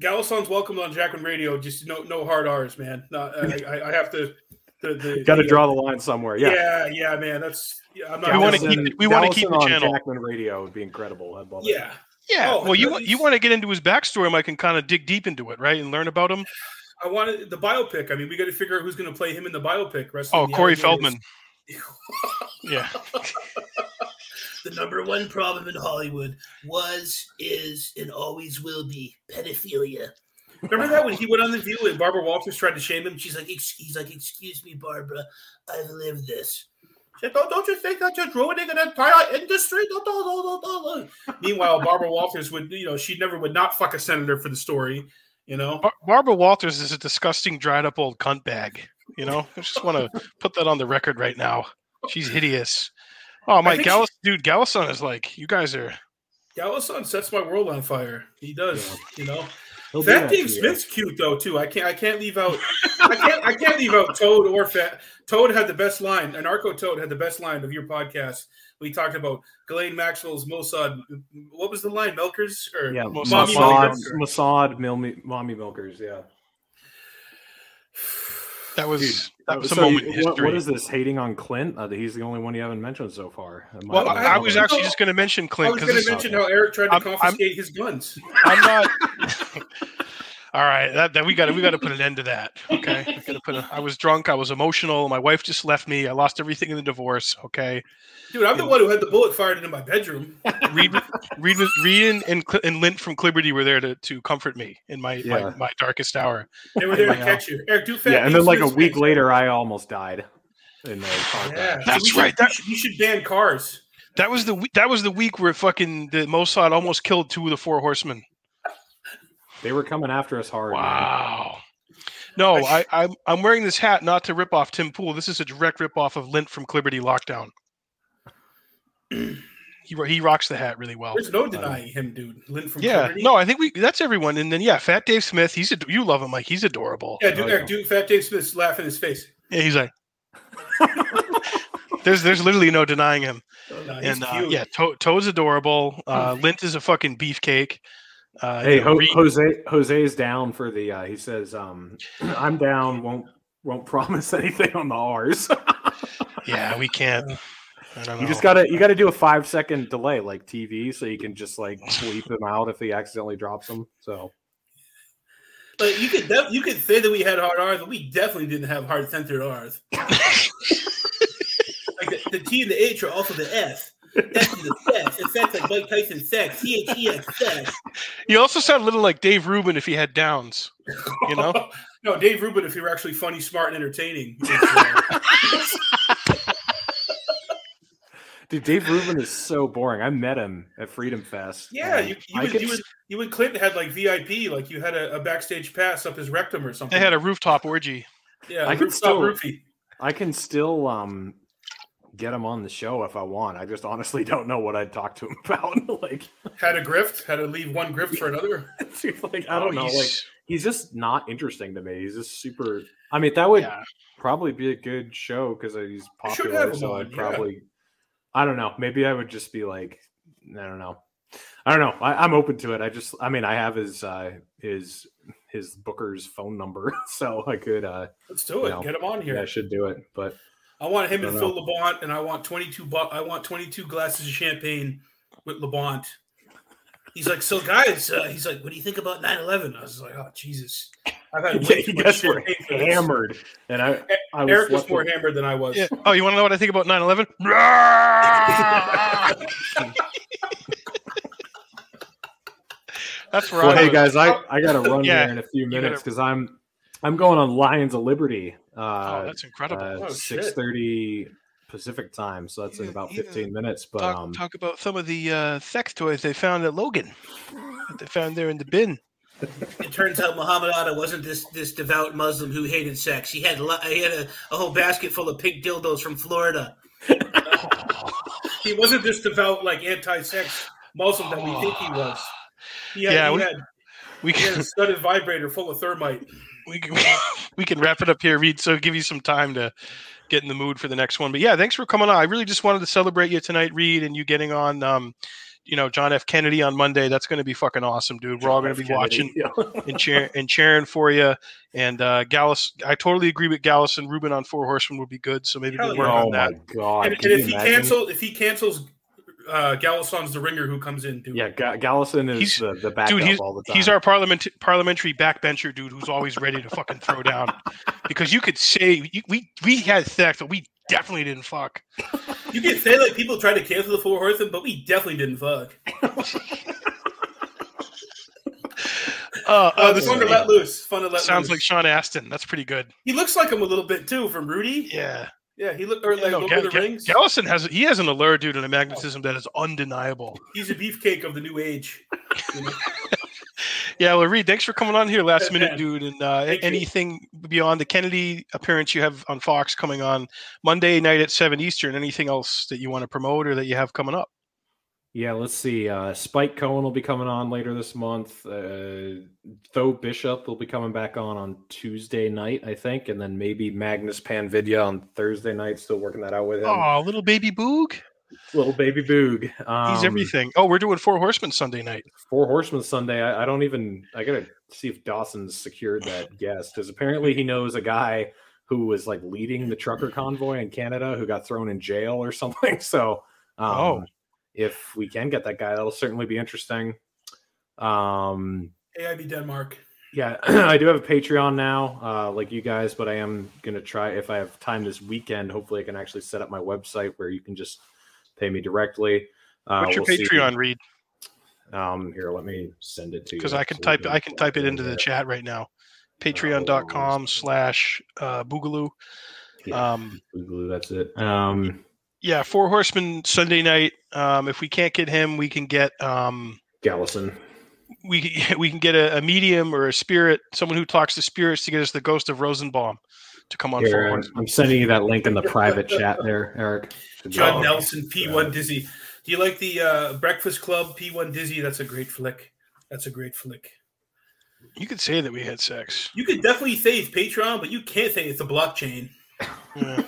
Galison's welcome on Jackman Radio. Just no no hard R's, man. Not, I, I, I have to. The, the, Got to draw the uh, line somewhere. Yeah. Yeah, yeah, man. That's yeah. I'm not. We wanna keep- we wanna keep the channel. Jackman Radio would be incredible. I'd love it. Yeah, Yeah. Oh, well, you you want to get into his backstory, Mike, and kind of dig deep into it, right, and learn about him. I wanted the biopic. I mean, we got to figure out who's going to play him in the biopic. Rest Oh, of the Corey alligators. Feldman. <laughs> Yeah. <laughs> The number one problem in Hollywood was, is, and always will be pedophilia. Remember that when he went on the View and Barbara Walters tried to shame him? She's like, he's like, excuse me, Barbara, I've lived this. She said, don't, oh, don't you think that you're ruining an entire industry? Meanwhile, Barbara Walters would, you know, she never would not fuck a senator for the story. You know, Bar- Barbara Walters is a disgusting, dried up old cunt bag. You know, I just want to put that on the record right now. She's hideous. Oh, my think Gallis, dude, Galison is like, you guys are. Galison sets my world on fire. He does. You know, He'll Fat that Dave to you. Smith's cute though too. I can't. I can't leave out. I can't. I can't leave out Toad or Fat. Toad had the best line. Anarcho Toad had the best line of your podcast. We talked about Ghislaine Maxwell's Mossad. What was the line? Milkers or Yeah, Mossad- Mommy Mossad, Mossad, mommy milkers. Yeah. That was Dude, that was a So moment in you- what- what is this hating on Clint? Uh, he's the only one you haven't mentioned so far. Well, I, I was actually just going to mention Clint. I Clint was going to mention how Eric tried to I'm- I'm- confiscate his guns. <laughs> I'm not. <laughs> All right, that, that we got we got to put an end to that. Okay, <laughs> we gotta put a, I was drunk. I was emotional. My wife just left me. I lost everything in the divorce. Okay, Dude, I'm the one who had the bullet fired into my bedroom. <laughs> Reed, Reed, was, Reed and and, and Clint from Liberty were there to, to comfort me in my, Yeah. my my darkest hour. They were there to catch you. Eric, do Fat Yeah, and then like a week face. later, I almost died in the car Yeah, crash. That's we should- right, that- we should, ban cars. That was the that was the week where fucking the Mossad almost killed two of the four horsemen. They were coming after us hard. man. Wow. No, I, I'm I'm wearing this hat not to rip off Tim Pool. This is a direct rip off of Clint from Liberty Lockdown. <clears throat> he he rocks the hat really well. There's no denying him, dude. Lynn from Yeah, Liberty. no, I think we that's everyone. And then yeah, Fat Dave Smith. He's a, you love him, like he's adorable. Yeah, dude, Oh, yeah. dude, Fat Dave Smith's laugh in his face. Yeah, he's like. <laughs> there's there's literally no denying him. No, he's And uh, cute. yeah, to- Toad's adorable. Uh, Lint is a fucking beefcake. Uh, Hey, you know, Ho- Reed- Jose is down for the. Uh, he says, um, <clears throat> "I'm down. Won't won't <laughs> promise anything on the R's. <laughs> yeah, we can't. I don't know. you just gotta you gotta do a five second delay like TV, so you can just like bleep them out if he accidentally drops them. So But you could def- you could say that we had hard R's, but we definitely didn't have hard centered R's. <laughs> like the, the T and the H are also the S. That's the sex. It's sex like Mike Tyson sex. T H E X sex. You also sound a little like Dave Rubin if he had downs. You know? <laughs> no, Dave Rubin, if he were actually funny, smart, and entertaining. <laughs> It's, Dude, Dave Rubin is so boring. I met him at Freedom Fest. yeah, you you, I and, could you, s- and, you and Clinton had like VIP, like you had a, a backstage pass up his rectum or something. They had a rooftop orgy. yeah, I could rooftop still- roofie. I can still um get him on the show if I want. I just honestly don't know what I'd talk to him <laughs> about. like, Had a grift, had to leave one grift for another. <laughs> like I don't know. Like, Oh, He's- he's just not interesting to me. He's just super. I mean, that would yeah. probably be a good show because he's popular. So on, I'd yeah. probably. I don't know. Maybe I would just be like, I don't know. I don't know. I, I'm open to it. I just, I mean, I have his uh his his Booker's phone number, <laughs> so I could. uh Let's do it. You know, Get him on here. Yeah, I should do it. But I want him I and don't Phil Labonte, and I want twenty two. Bu- I want twenty two glasses of champagne with Labonte. He's like, so guys, uh, he's like, what do you think about 9-11? I was like, oh Jesus, I've had <laughs> Yeah, way too you much were champagne for this. hammered, and I, I was Eric was more with- hammered than I was. Yeah. Oh, you want to know what I think about 9/11? That's right. Well, hey guys, I, I got to <laughs> run Yeah, there in a few gotta- minutes because I'm I'm going on Lions of Liberty. Oh, Uh, that's incredible. uh, Oh, shit. six thirty Pacific time, so that's in Yeah, about yeah. fifteen minutes. But talk, um, talk about some of the uh, sex toys they found at Logan. that they found there in the bin. It turns out Muhammad Ali wasn't this this devout Muslim who hated sex. He had he had a, a whole basket full of pink dildos from Florida. He wasn't this devout, like anti-sex Muslim that we think he was. He had, Yeah, he, we- had, We he had can a studded vibrator full of thermite. we can <laughs> we can wrap it up here, Reed. So give you some time to get in the mood for the next one. But yeah, thanks for coming on. I really just wanted to celebrate you tonight, Reed, and you getting on. Um, you know, John F. Kennedy on Monday. That's going to be fucking awesome, dude. We're all going to be watching and cheering and cheering for you. And uh, Gallus, I totally agree with Gallus and Rubin on Four Horsemen would be good. So maybe Hell we'll yeah. work oh on that. my god! And, and can you if he imagine? cancel, if he cancels, uh, Galison's the ringer who comes in. Dude. yeah, Ga- Galison is He's- the, the backup Dude, he's, all the time. he's our parliament parliamentary backbencher dude who's always ready to fucking throw down. <laughs> Because you could say you, we we had sex, but we definitely didn't fuck. <laughs> You can say like people tried to cancel the Four Horsemen, but we definitely didn't fuck. <laughs> Uh, Uh, this one to let loose. Fun to let sounds loose. like Sean Astin. That's pretty good. he looks like him a little bit too from Rudy. Yeah. Yeah, he looked or Yeah, like no, Lord Ga- of the Ga- Rings. Galison has he has an allure, dude, and a magnetism that is undeniable. He's a beefcake of the new age. You know? <laughs> Yeah, well, Reed, thanks for coming on here last minute, dude. And uh, Thank you. anything beyond the Kennedy appearance you have on Fox coming on Monday night at seven Eastern? Anything else that you want to promote or that you have coming up? Yeah, let's see. Uh, Spike Cohen will be coming on later this month. Uh, Tho Bishop will be coming back on on Tuesday night, I think, and then maybe Magnus Panvidya on Thursday night. Still working that out with him. Oh, little baby Boog. Little baby Boog. Um, He's everything. Oh, we're doing Four Horsemen Sunday night. Four Horsemen Sunday. I, I don't even. I gotta see if Dawson's secured that <sighs> guest because apparently he knows a guy who was like leading the trucker convoy in Canada who got thrown in jail or <laughs> something. So, um, Oh. if we can get that guy, that'll certainly be interesting. Um, AIB Denmark. yeah, <clears throat> I do have a Patreon now, uh, like you guys, but I am gonna try if I have time this weekend. Hopefully, I can actually set up my website where you can just pay me directly. Uh, What's your we'll see. Patreon, Reed? Um, here, let me send it to you. Because I can so type I can type it into the chat right now. Patreon.com slash uh, Boogaloo. Yeah, Um, Boogaloo, that's it. Um, yeah, Four Horsemen Sunday night. Um, if we can't get him, we can get um, Galison. we <laughs> we can get a, a medium or a spirit, someone who talks to spirits to get us the ghost of Rosenbaum to come on Here, I'm, I'm sending you that link in the private chat there, Eric. John Oh, Nelson, P1 Dizzy. Do you like the uh, Breakfast Club P1 Dizzy? That's a great flick. That's a great flick. You could say that we had sex. You could definitely say it's Patreon, but you can't say it's a blockchain. Yeah.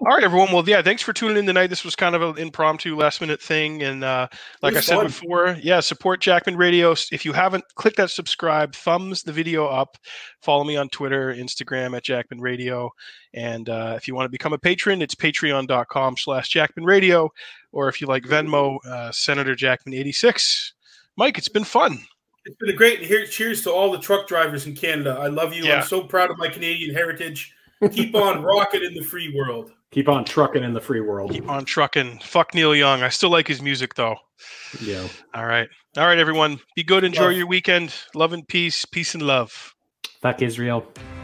All right, everyone. Well, yeah, thanks for tuning in tonight. This was kind of an impromptu last minute thing. And uh, like I said fun. before, yeah, support Jackman Radio. If you haven't, click that subscribe, thumbs the video up, follow me on Twitter, Instagram at Jackman Radio. And uh, if you want to become a patron, it's patreon.com slash Jackman Radio. Or if you like Venmo, uh, Senator Jackman86. Mike, it's been fun. It's been a great here. Cheers to all the truck drivers in Canada. I love you. Yeah. I'm so proud of my Canadian heritage. Keep on rocking in the free world. Keep on trucking in the free world. Keep on trucking. Fuck Neil Young. I still like his music, though. Yeah. All right. All right, everyone. Be good. Enjoy Love. your weekend. Love and peace. Peace and love. Fuck Israel. Bye.